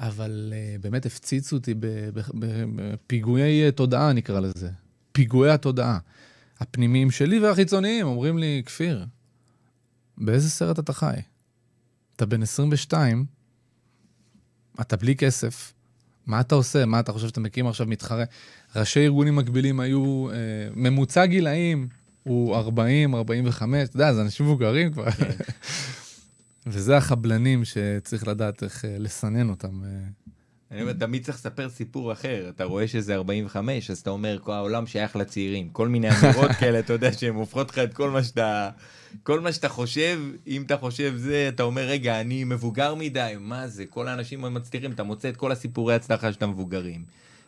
אבל uh, באמת הפציצו אותי בפיגועי תודעה, נקרא לזה. פיגועי התודעה. הפנימיים שלי והחיצוניים אומרים לי, כפיר, באיזה סרט אתה חי? אתה בן 22, אתה בלי כסף, מה אתה עושה? מה אתה חושב שאתה מקים עכשיו מתחרה? ראשי ארגונים מקבילים היו, אה, ממוצע גילאים הוא 40, 45, אתה יודע, זה אנשים מבוגרים כבר. כן. וזה החבלנים שצריך לדעת איך אה, לסנן אותם. אה. אני אומר, תמיד צריך לספר סיפור אחר, אתה רואה שזה 45, אז אתה אומר, כל העולם שייך לצעירים. כל מיני אמירות כאלה, אתה יודע, שהן הופכות לך את כל מה שאתה... כל מה שאתה חושב, אם אתה חושב זה, אתה אומר, רגע, אני מבוגר מדי, מה זה? כל האנשים מצליחים, אתה מוצא את כל הסיפורי הצלחה של המבוגרים.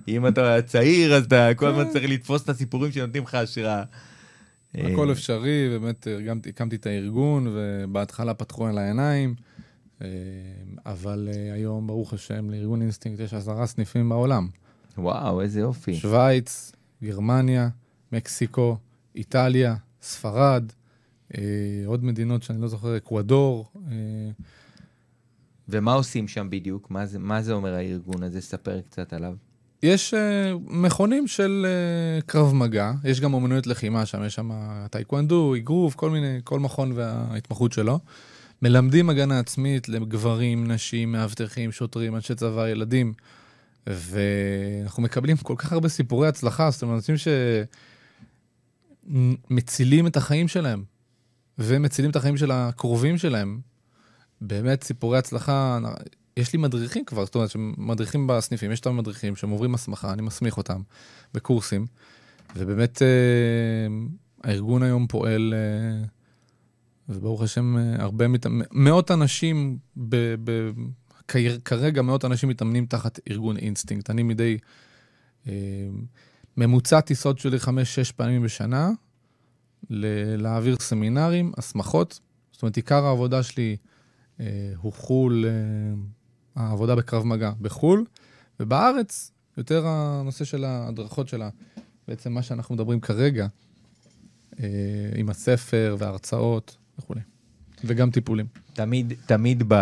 אם אתה צעיר, אז אתה כל הזמן צריך לתפוס את הסיפורים שנותנים לך השראה. הכל אפשרי, באמת הקמתי את הארגון, ובהתחלה פתחו על העיניים. אה, אבל אה, היום, ברוך השם, לארגון אינסטינקט יש עשרה סניפים בעולם. וואו, איזה יופי. שווייץ, גרמניה, מקסיקו, איטליה, ספרד, אה, עוד מדינות שאני לא זוכר, אקוודור. ומה עושים שם בדיוק? מה זה, מה זה אומר הארגון הזה? ספר קצת עליו. יש אה, מכונים של אה, קרב מגע, יש גם אומנויות לחימה שם, יש שם טייקוונדו, אגרוף, כל מיני, כל מכון וההתמחות שלו. מלמדים הגנה עצמית לגברים, נשים, מאבטחים, שוטרים, אנשי צבא, ילדים. ואנחנו מקבלים כל כך הרבה סיפורי הצלחה, זאת אומרת, אנשים שמצילים את החיים שלהם, ומצילים את החיים של הקרובים שלהם. באמת סיפורי הצלחה, יש לי מדריכים כבר, זאת אומרת, שמדריכים בסניפים, יש את המדריכים שהם עוברים הסמכה, אני מסמיך אותם בקורסים, ובאמת אה, הארגון היום פועל... אה, וברוך השם, אה, הרבה, מת... מאות אנשים, ב... ב... כרגע מאות אנשים מתאמנים תחת ארגון אינסטינקט. אני מדי, אה, ממוצע טיסות שלי חמש-שש פעמים בשנה, ל... להעביר סמינרים, הסמכות. זאת אומרת, עיקר העבודה שלי אה, הוא חו"ל, אה, העבודה בקרב מגע בחו"ל, ובארץ, יותר הנושא של ההדרכות שלה, בעצם מה שאנחנו מדברים כרגע, אה, עם הספר וההרצאות. וכולי. וגם טיפולים. תמיד, תמיד ב...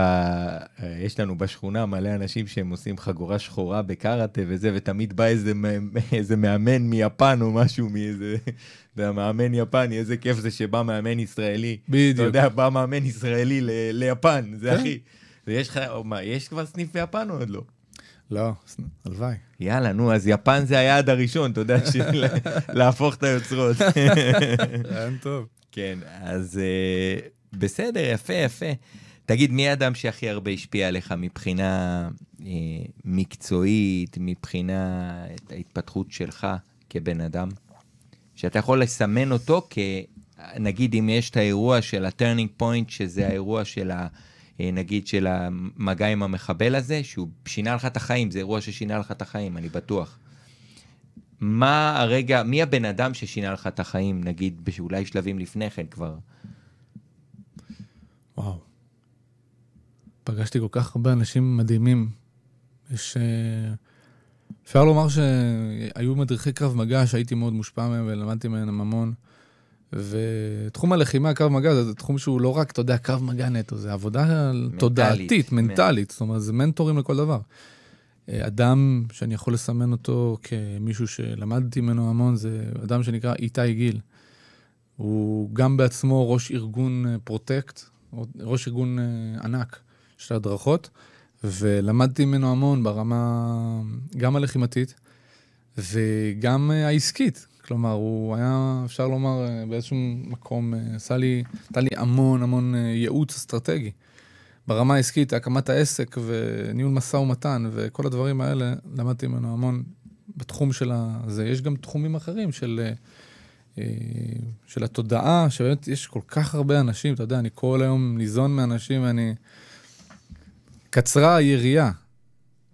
יש לנו בשכונה מלא אנשים שהם עושים חגורה שחורה בקראטה וזה, ותמיד בא איזה, איזה מאמן מיפן או משהו מאיזה... זה המאמן יפני, איזה כיף זה שבא מאמן ישראלי. בדיוק. אתה יודע, בא מאמן ישראלי ל... ליפן, זה כן. ויש לך, מה, יש כבר סניף ביפן או עוד לא? לא, הלוואי. יאללה, נו, אז יפן זה היעד הראשון, אתה יודע, להפוך את היוצרות. רעיון טוב. כן, אז אה, בסדר, יפה, יפה. תגיד, מי האדם שהכי הרבה השפיע עליך מבחינה אה, מקצועית, מבחינה ההתפתחות שלך כבן אדם? שאתה יכול לסמן אותו כ... נגיד, אם יש את האירוע של ה turning point, שזה האירוע של אה, נגיד, של המגע עם המחבל הזה, שהוא שינה לך את החיים, זה אירוע ששינה לך את החיים, אני בטוח. מה הרגע, מי הבן אדם ששינה לך את החיים, נגיד, אולי שלבים לפני כן כבר? וואו. פגשתי כל כך הרבה אנשים מדהימים. יש... אה, אפשר לומר שהיו מדריכי קרב מגע שהייתי מאוד מושפע מהם ולמדתי מהם המון. ותחום הלחימה, קרב מגע, זה תחום שהוא לא רק, אתה יודע, קרב מגע נטו, זה עבודה מנטלית, תודעתית, מנטלית, זאת אומרת, זה מנטורים לכל דבר. אה, אדם שאני יכול לסמן אותו כמישהו שלמדתי ממנו המון, זה אדם שנקרא איתי גיל. הוא גם בעצמו ראש ארגון אה, Protect, ראש ארגון אה, ענק של הדרכות, ולמדתי ממנו המון ברמה גם הלחימתית וגם העסקית. כלומר, הוא היה, אפשר לומר, באיזשהו מקום, עשה לי, נתן לי המון המון ייעוץ אסטרטגי. ברמה העסקית, הקמת העסק וניהול משא ומתן וכל הדברים האלה, למדתי ממנו המון בתחום של זה. יש גם תחומים אחרים של, אה, של התודעה, שבאמת יש כל כך הרבה אנשים, אתה יודע, אני כל היום ניזון מאנשים ואני... קצרה היריעה.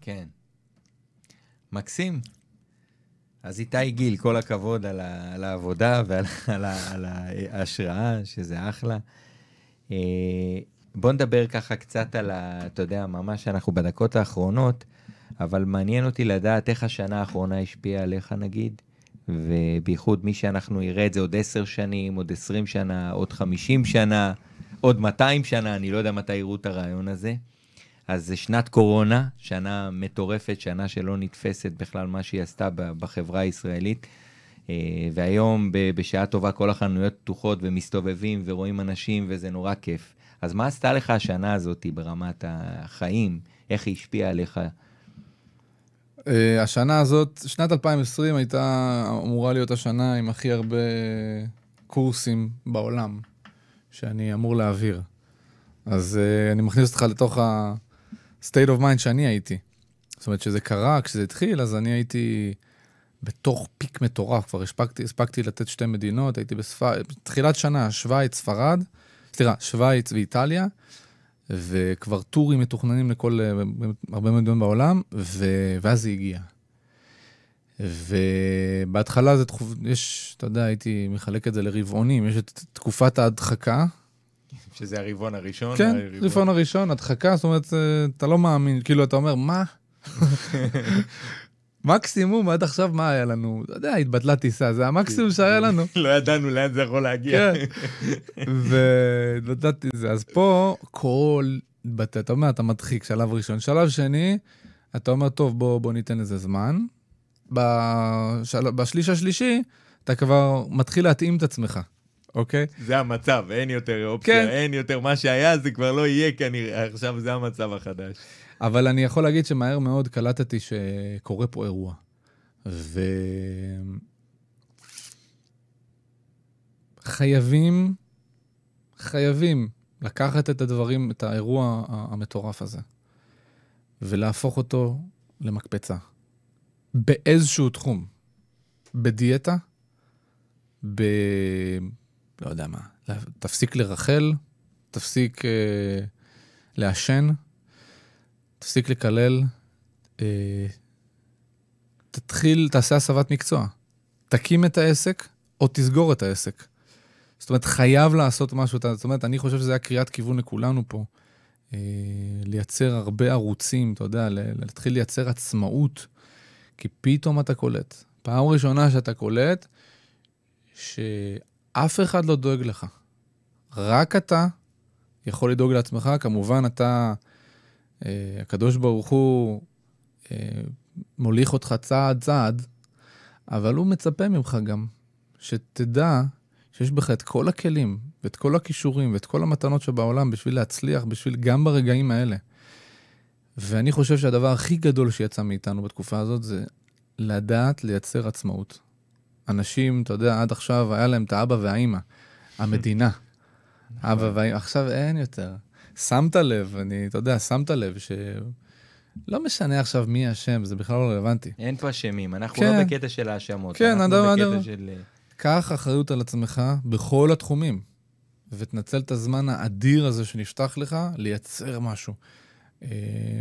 כן. מקסים. אז איתי גיל, כל הכבוד על, ה, על העבודה ועל על, על ההשראה, שזה אחלה. אה, בוא נדבר ככה קצת על ה... אתה יודע, ממש אנחנו בדקות האחרונות, אבל מעניין אותי לדעת איך השנה האחרונה השפיעה עליך נגיד, ובייחוד מי שאנחנו נראה את זה עוד עשר שנים, עוד עשרים שנה, עוד חמישים שנה, עוד מאתיים שנה, אני לא יודע מתי יראו את הרעיון הזה. אז זה שנת קורונה, שנה מטורפת, שנה שלא נתפסת בכלל מה שהיא עשתה בחברה הישראלית. אה, והיום בשעה טובה כל החנויות פתוחות ומסתובבים ורואים אנשים וזה נורא כיף. אז מה עשתה לך השנה הזאת ברמת החיים? איך היא השפיעה עליך? Uh, השנה הזאת, שנת 2020 הייתה אמורה להיות השנה עם הכי הרבה קורסים בעולם שאני אמור להעביר. אז uh, אני מכניס אותך לתוך ה-state of mind שאני הייתי. זאת אומרת, כשזה קרה, כשזה התחיל, אז אני הייתי בתוך פיק מטורף. כבר הספקתי, הספקתי לתת שתי מדינות, הייתי בתחילת שנה, שווייץ, ספרד. סליחה, שווייץ ואיטליה, וכבר טורים מתוכננים לכל, אה, הרבה מדינות בעולם, ו... ואז זה הגיע. ובהתחלה זה תחוב, יש, אתה יודע, הייתי מחלק את זה לרבעונים, יש את תקופת ההדחקה. שזה הרבעון הראשון? כן, הרבעון הראשון, הדחקה, זאת אומרת, אתה לא מאמין, כאילו, אתה אומר, מה? מקסימום, עד עכשיו מה היה לנו? אתה יודע, התבטלה טיסה, זה המקסימום שהיה לנו. לא ידענו לאן זה יכול להגיע. כן, והתבטלה טיסה. אז פה, כל... אתה אומר, אתה מדחיק, שלב ראשון. שלב שני, אתה אומר, טוב, בוא, בוא ניתן לזה זמן. בשל... בשליש השלישי, אתה כבר מתחיל להתאים את עצמך, אוקיי? זה המצב, אין יותר אופציה, כן. אין יותר מה שהיה, זה כבר לא יהיה כנראה, עכשיו זה המצב החדש. אבל אני יכול להגיד שמהר מאוד קלטתי שקורה פה אירוע. ו... חייבים, חייבים לקחת את הדברים, את האירוע המטורף הזה, ולהפוך אותו למקפצה. באיזשהו תחום. בדיאטה, ב... לא יודע מה, תפסיק לרחל, תפסיק אה, לעשן, תפסיק לקלל, אה, תתחיל, תעשה הסבת מקצוע. תקים את העסק או תסגור את העסק. זאת אומרת, חייב לעשות משהו. זאת אומרת, אני חושב שזה היה קריאת כיוון לכולנו פה. אה, לייצר הרבה ערוצים, אתה יודע, להתחיל לייצר עצמאות, כי פתאום אתה קולט. פעם ראשונה שאתה קולט, שאף אחד לא דואג לך. רק אתה יכול לדאוג לעצמך. כמובן, אתה אה, הקדוש ברוך הוא אה, מוליך אותך צעד צעד, אבל הוא מצפה ממך גם שתדע שיש בך את כל הכלים, ואת כל הכישורים, ואת כל המתנות שבעולם בשביל להצליח, בשביל גם ברגעים האלה. ואני חושב שהדבר הכי גדול שיצא מאיתנו בתקופה הזאת זה לדעת לייצר עצמאות. אנשים, אתה יודע, עד עכשיו היה להם את האבא והאימא, המדינה. אבא והאימא, עכשיו אין יותר. שמת לב, אני, אתה יודע, שמת לב ש... לא משנה עכשיו מי אשם, זה בכלל לא רלוונטי. אין פה אשמים, אנחנו כן. לא בקטע של האשמות. כן, אנחנו אדם, בקטע אדם. של... קח אחריות על עצמך בכל התחומים. ותנצל את הזמן האדיר הזה שנפתח לך, לייצר משהו. אה,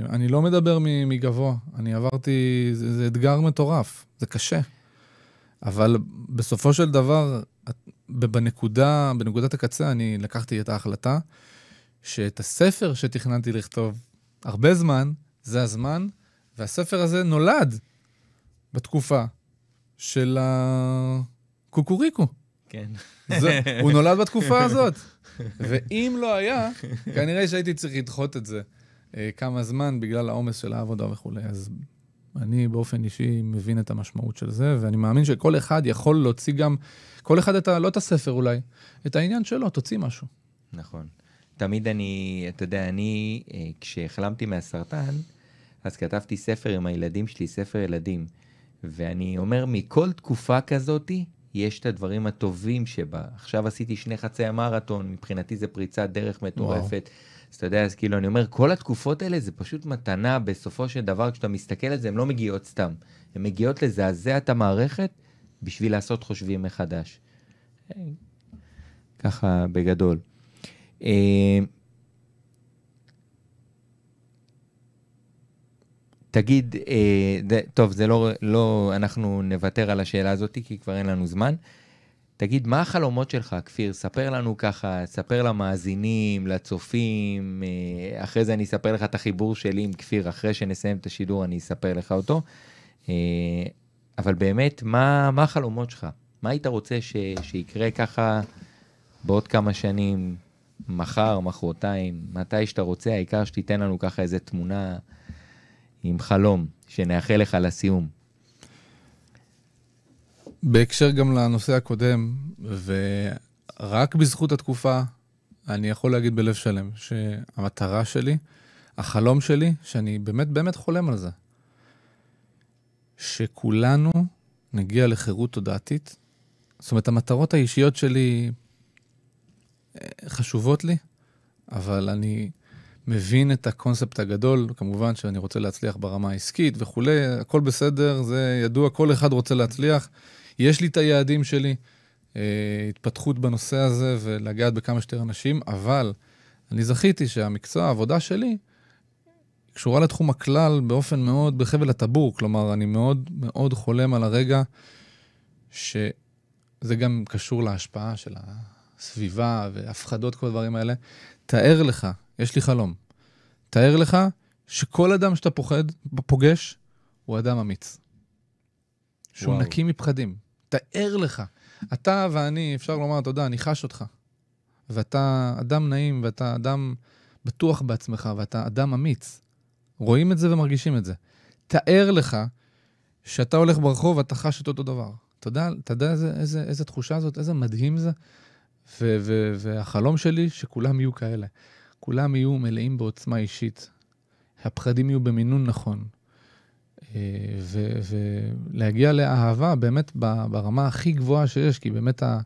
אני לא מדבר מגבוה, אני עברתי, זה, זה אתגר מטורף, זה קשה. אבל בסופו של דבר, בנקודה, בנקודת הקצה, אני לקחתי את ההחלטה שאת הספר שתכננתי לכתוב הרבה זמן, זה הזמן, והספר הזה נולד בתקופה של הקוקוריקו. כן. זה, הוא נולד בתקופה הזאת. ואם לא היה, כנראה שהייתי צריך לדחות את זה אה, כמה זמן בגלל העומס של העבודה וכולי. אז אני באופן אישי מבין את המשמעות של זה, ואני מאמין שכל אחד יכול להוציא גם, כל אחד את ה... לא את הספר אולי, את העניין שלו, תוציא משהו. נכון. תמיד אני, אתה יודע, אני, אה, כשהחלמתי מהסרטן, אז כתבתי ספר עם הילדים שלי, ספר ילדים. ואני אומר, מכל תקופה כזאתי, יש את הדברים הטובים שבה. עכשיו עשיתי שני חצי המרתון, מבחינתי זה פריצת דרך מטורפת. אז אתה יודע, אז כאילו, אני אומר, כל התקופות האלה זה פשוט מתנה, בסופו של דבר, כשאתה מסתכל על זה, הן לא מגיעות סתם. הן מגיעות לזעזע את המערכת בשביל לעשות חושבים מחדש. ככה בגדול. אה, תגיד, אה, טוב, זה לא, לא, אנחנו נוותר על השאלה הזאת, כי כבר אין לנו זמן. תגיד, מה החלומות שלך, כפיר? ספר לנו ככה, ספר למאזינים, לצופים, אה, אחרי זה אני אספר לך את החיבור שלי עם כפיר, אחרי שנסיים את השידור אני אספר לך אותו. אה, אבל באמת, מה, מה החלומות שלך? מה היית רוצה ש, שיקרה ככה בעוד כמה שנים, מחר, מחרתיים, מתי שאתה רוצה, העיקר שתיתן לנו ככה איזה תמונה עם חלום, שנאחל לך לסיום. בהקשר גם לנושא הקודם, ורק בזכות התקופה, אני יכול להגיד בלב שלם שהמטרה שלי, החלום שלי, שאני באמת באמת חולם על זה, שכולנו נגיע לחירות תודעתית. זאת אומרת, המטרות האישיות שלי אה, חשובות לי, אבל אני מבין את הקונספט הגדול, כמובן שאני רוצה להצליח ברמה העסקית וכולי, הכל בסדר, זה ידוע, כל אחד רוצה להצליח. יש לי את היעדים שלי, אה, התפתחות בנושא הזה ולגעת בכמה שיותר אנשים, אבל אני זכיתי שהמקצוע, העבודה שלי, קשורה לתחום הכלל באופן מאוד בחבל הטבור. כלומר, אני מאוד מאוד חולם על הרגע שזה גם קשור להשפעה של הסביבה והפחדות, כל הדברים האלה. תאר לך, יש לי חלום, תאר לך שכל אדם שאתה פוחד, פוגש, הוא אדם אמיץ. שהוא וואו. נקי מפחדים. תאר לך. אתה ואני, אפשר לומר, אתה יודע, אני חש אותך. ואתה אדם נעים, ואתה אדם בטוח בעצמך, ואתה אדם אמיץ. רואים את זה ומרגישים את זה. תאר לך שאתה הולך ברחוב ואתה חש את אותו דבר. אתה יודע, אתה יודע איזה, איזה, איזה תחושה זאת, איזה מדהים זה? ו- ו- והחלום שלי, שכולם יהיו כאלה. כולם יהיו מלאים בעוצמה אישית. הפחדים יהיו במינון נכון. אה, ולהגיע לאהבה באמת ברמה הכי גבוהה שיש, כי באמת ה...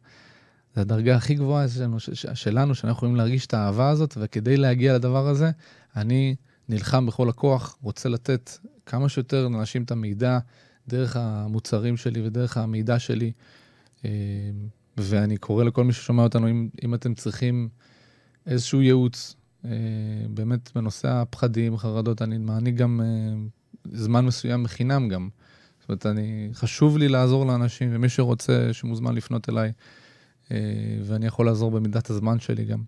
זו הדרגה הכי גבוהה שלנו, שלנו, שאנחנו יכולים להרגיש את האהבה הזאת, וכדי להגיע לדבר הזה, אני נלחם בכל הכוח, רוצה לתת כמה שיותר לאנשים את המידע דרך המוצרים שלי ודרך המידע שלי. אה, ואני קורא לכל מי ששומע אותנו, אם, אם אתם צריכים איזשהו ייעוץ, אה, באמת בנושא הפחדים, חרדות, אני מעניק גם זמן מסוים בחינם גם. זאת אומרת, אני, חשוב לי לעזור לאנשים, ומי שרוצה, שמוזמן לפנות אליי, אה, ואני יכול לעזור במידת הזמן שלי גם.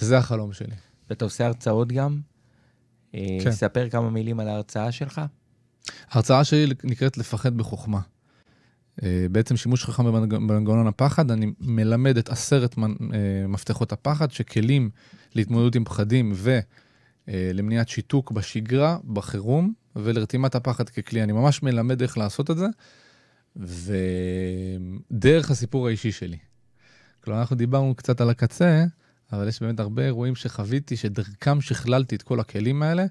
וזה החלום שלי. ואתה עושה הרצאות גם? אה, כן. ספר כמה מילים על ההרצאה שלך. ההרצאה שלי נקראת לפחד בחוכמה. אה, בעצם שימוש חכם במנגנון הפחד, אני מלמד את עשרת מפתחות הפחד, שכלים להתמודדות עם פחדים ו... למניעת שיתוק בשגרה, בחירום, ולרתימת הפחד ככלי. אני ממש מלמד איך לעשות את זה, ודרך הסיפור האישי שלי. כלומר, אנחנו דיברנו קצת על הקצה, אבל יש באמת הרבה אירועים שחוויתי, שדרכם שכללתי את כל הכלים האלה,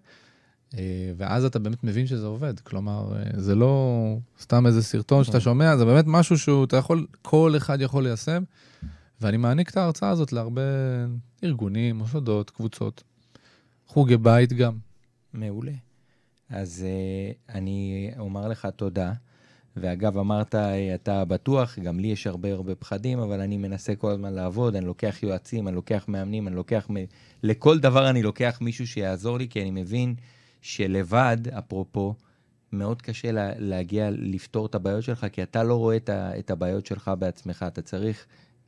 אה, ואז אתה באמת מבין שזה עובד. כלומר, אה, זה לא סתם איזה סרטון שאתה שומע, זה באמת משהו שהוא, אתה יכול, כל אחד יכול ליישם, ואני מעניק את ההרצאה הזאת להרבה ארגונים, מוסדות, קבוצות. חוגי בית גם. מעולה. אז uh, אני אומר לך תודה, ואגב, אמרת, אתה בטוח, גם לי יש הרבה הרבה פחדים, אבל אני מנסה כל הזמן לעבוד, אני לוקח יועצים, אני לוקח מאמנים, אני לוקח... מ... לכל דבר אני לוקח מישהו שיעזור לי, כי אני מבין שלבד, אפרופו, מאוד קשה לה, להגיע, לפתור את הבעיות שלך, כי אתה לא רואה את, ה, את הבעיות שלך בעצמך. אתה צריך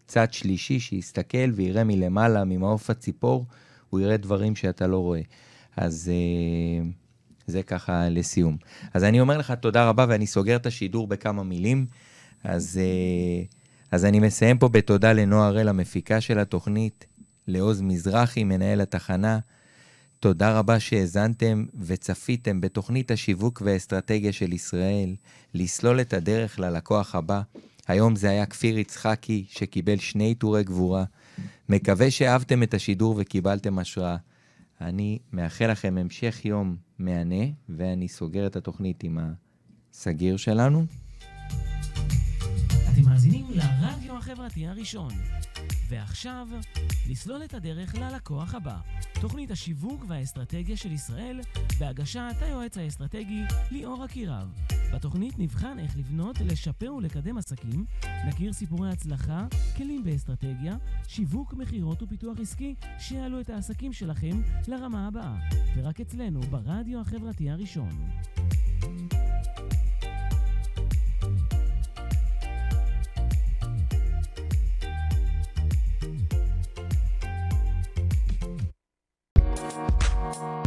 צד שלישי שיסתכל ויראה מלמעלה, ממעוף הציפור, הוא יראה דברים שאתה לא רואה. אז אה, זה ככה לסיום. אז אני אומר לך תודה רבה, ואני סוגר את השידור בכמה מילים. אז, אה, אז אני מסיים פה בתודה לנועה הראל, המפיקה של התוכנית, לעוז מזרחי, מנהל התחנה. תודה רבה שהאזנתם וצפיתם בתוכנית השיווק והאסטרטגיה של ישראל, לסלול את הדרך ללקוח הבא. היום זה היה כפיר יצחקי, שקיבל שני עיטורי גבורה. מקווה שאהבתם את השידור וקיבלתם השראה. אני מאחל לכם המשך יום מהנה, ואני סוגר את התוכנית עם הסגיר שלנו. מאזינים לרדיו החברתי הראשון. ועכשיו, לסלול את הדרך ללקוח הבא. תוכנית השיווק והאסטרטגיה של ישראל, בהגשת היועץ האסטרטגי ליאור אקירב. בתוכנית נבחן איך לבנות, לשפר ולקדם עסקים, נכיר סיפורי הצלחה, כלים באסטרטגיה, שיווק, מכירות ופיתוח עסקי, שיעלו את העסקים שלכם לרמה הבאה. ורק אצלנו, ברדיו החברתי הראשון. Thank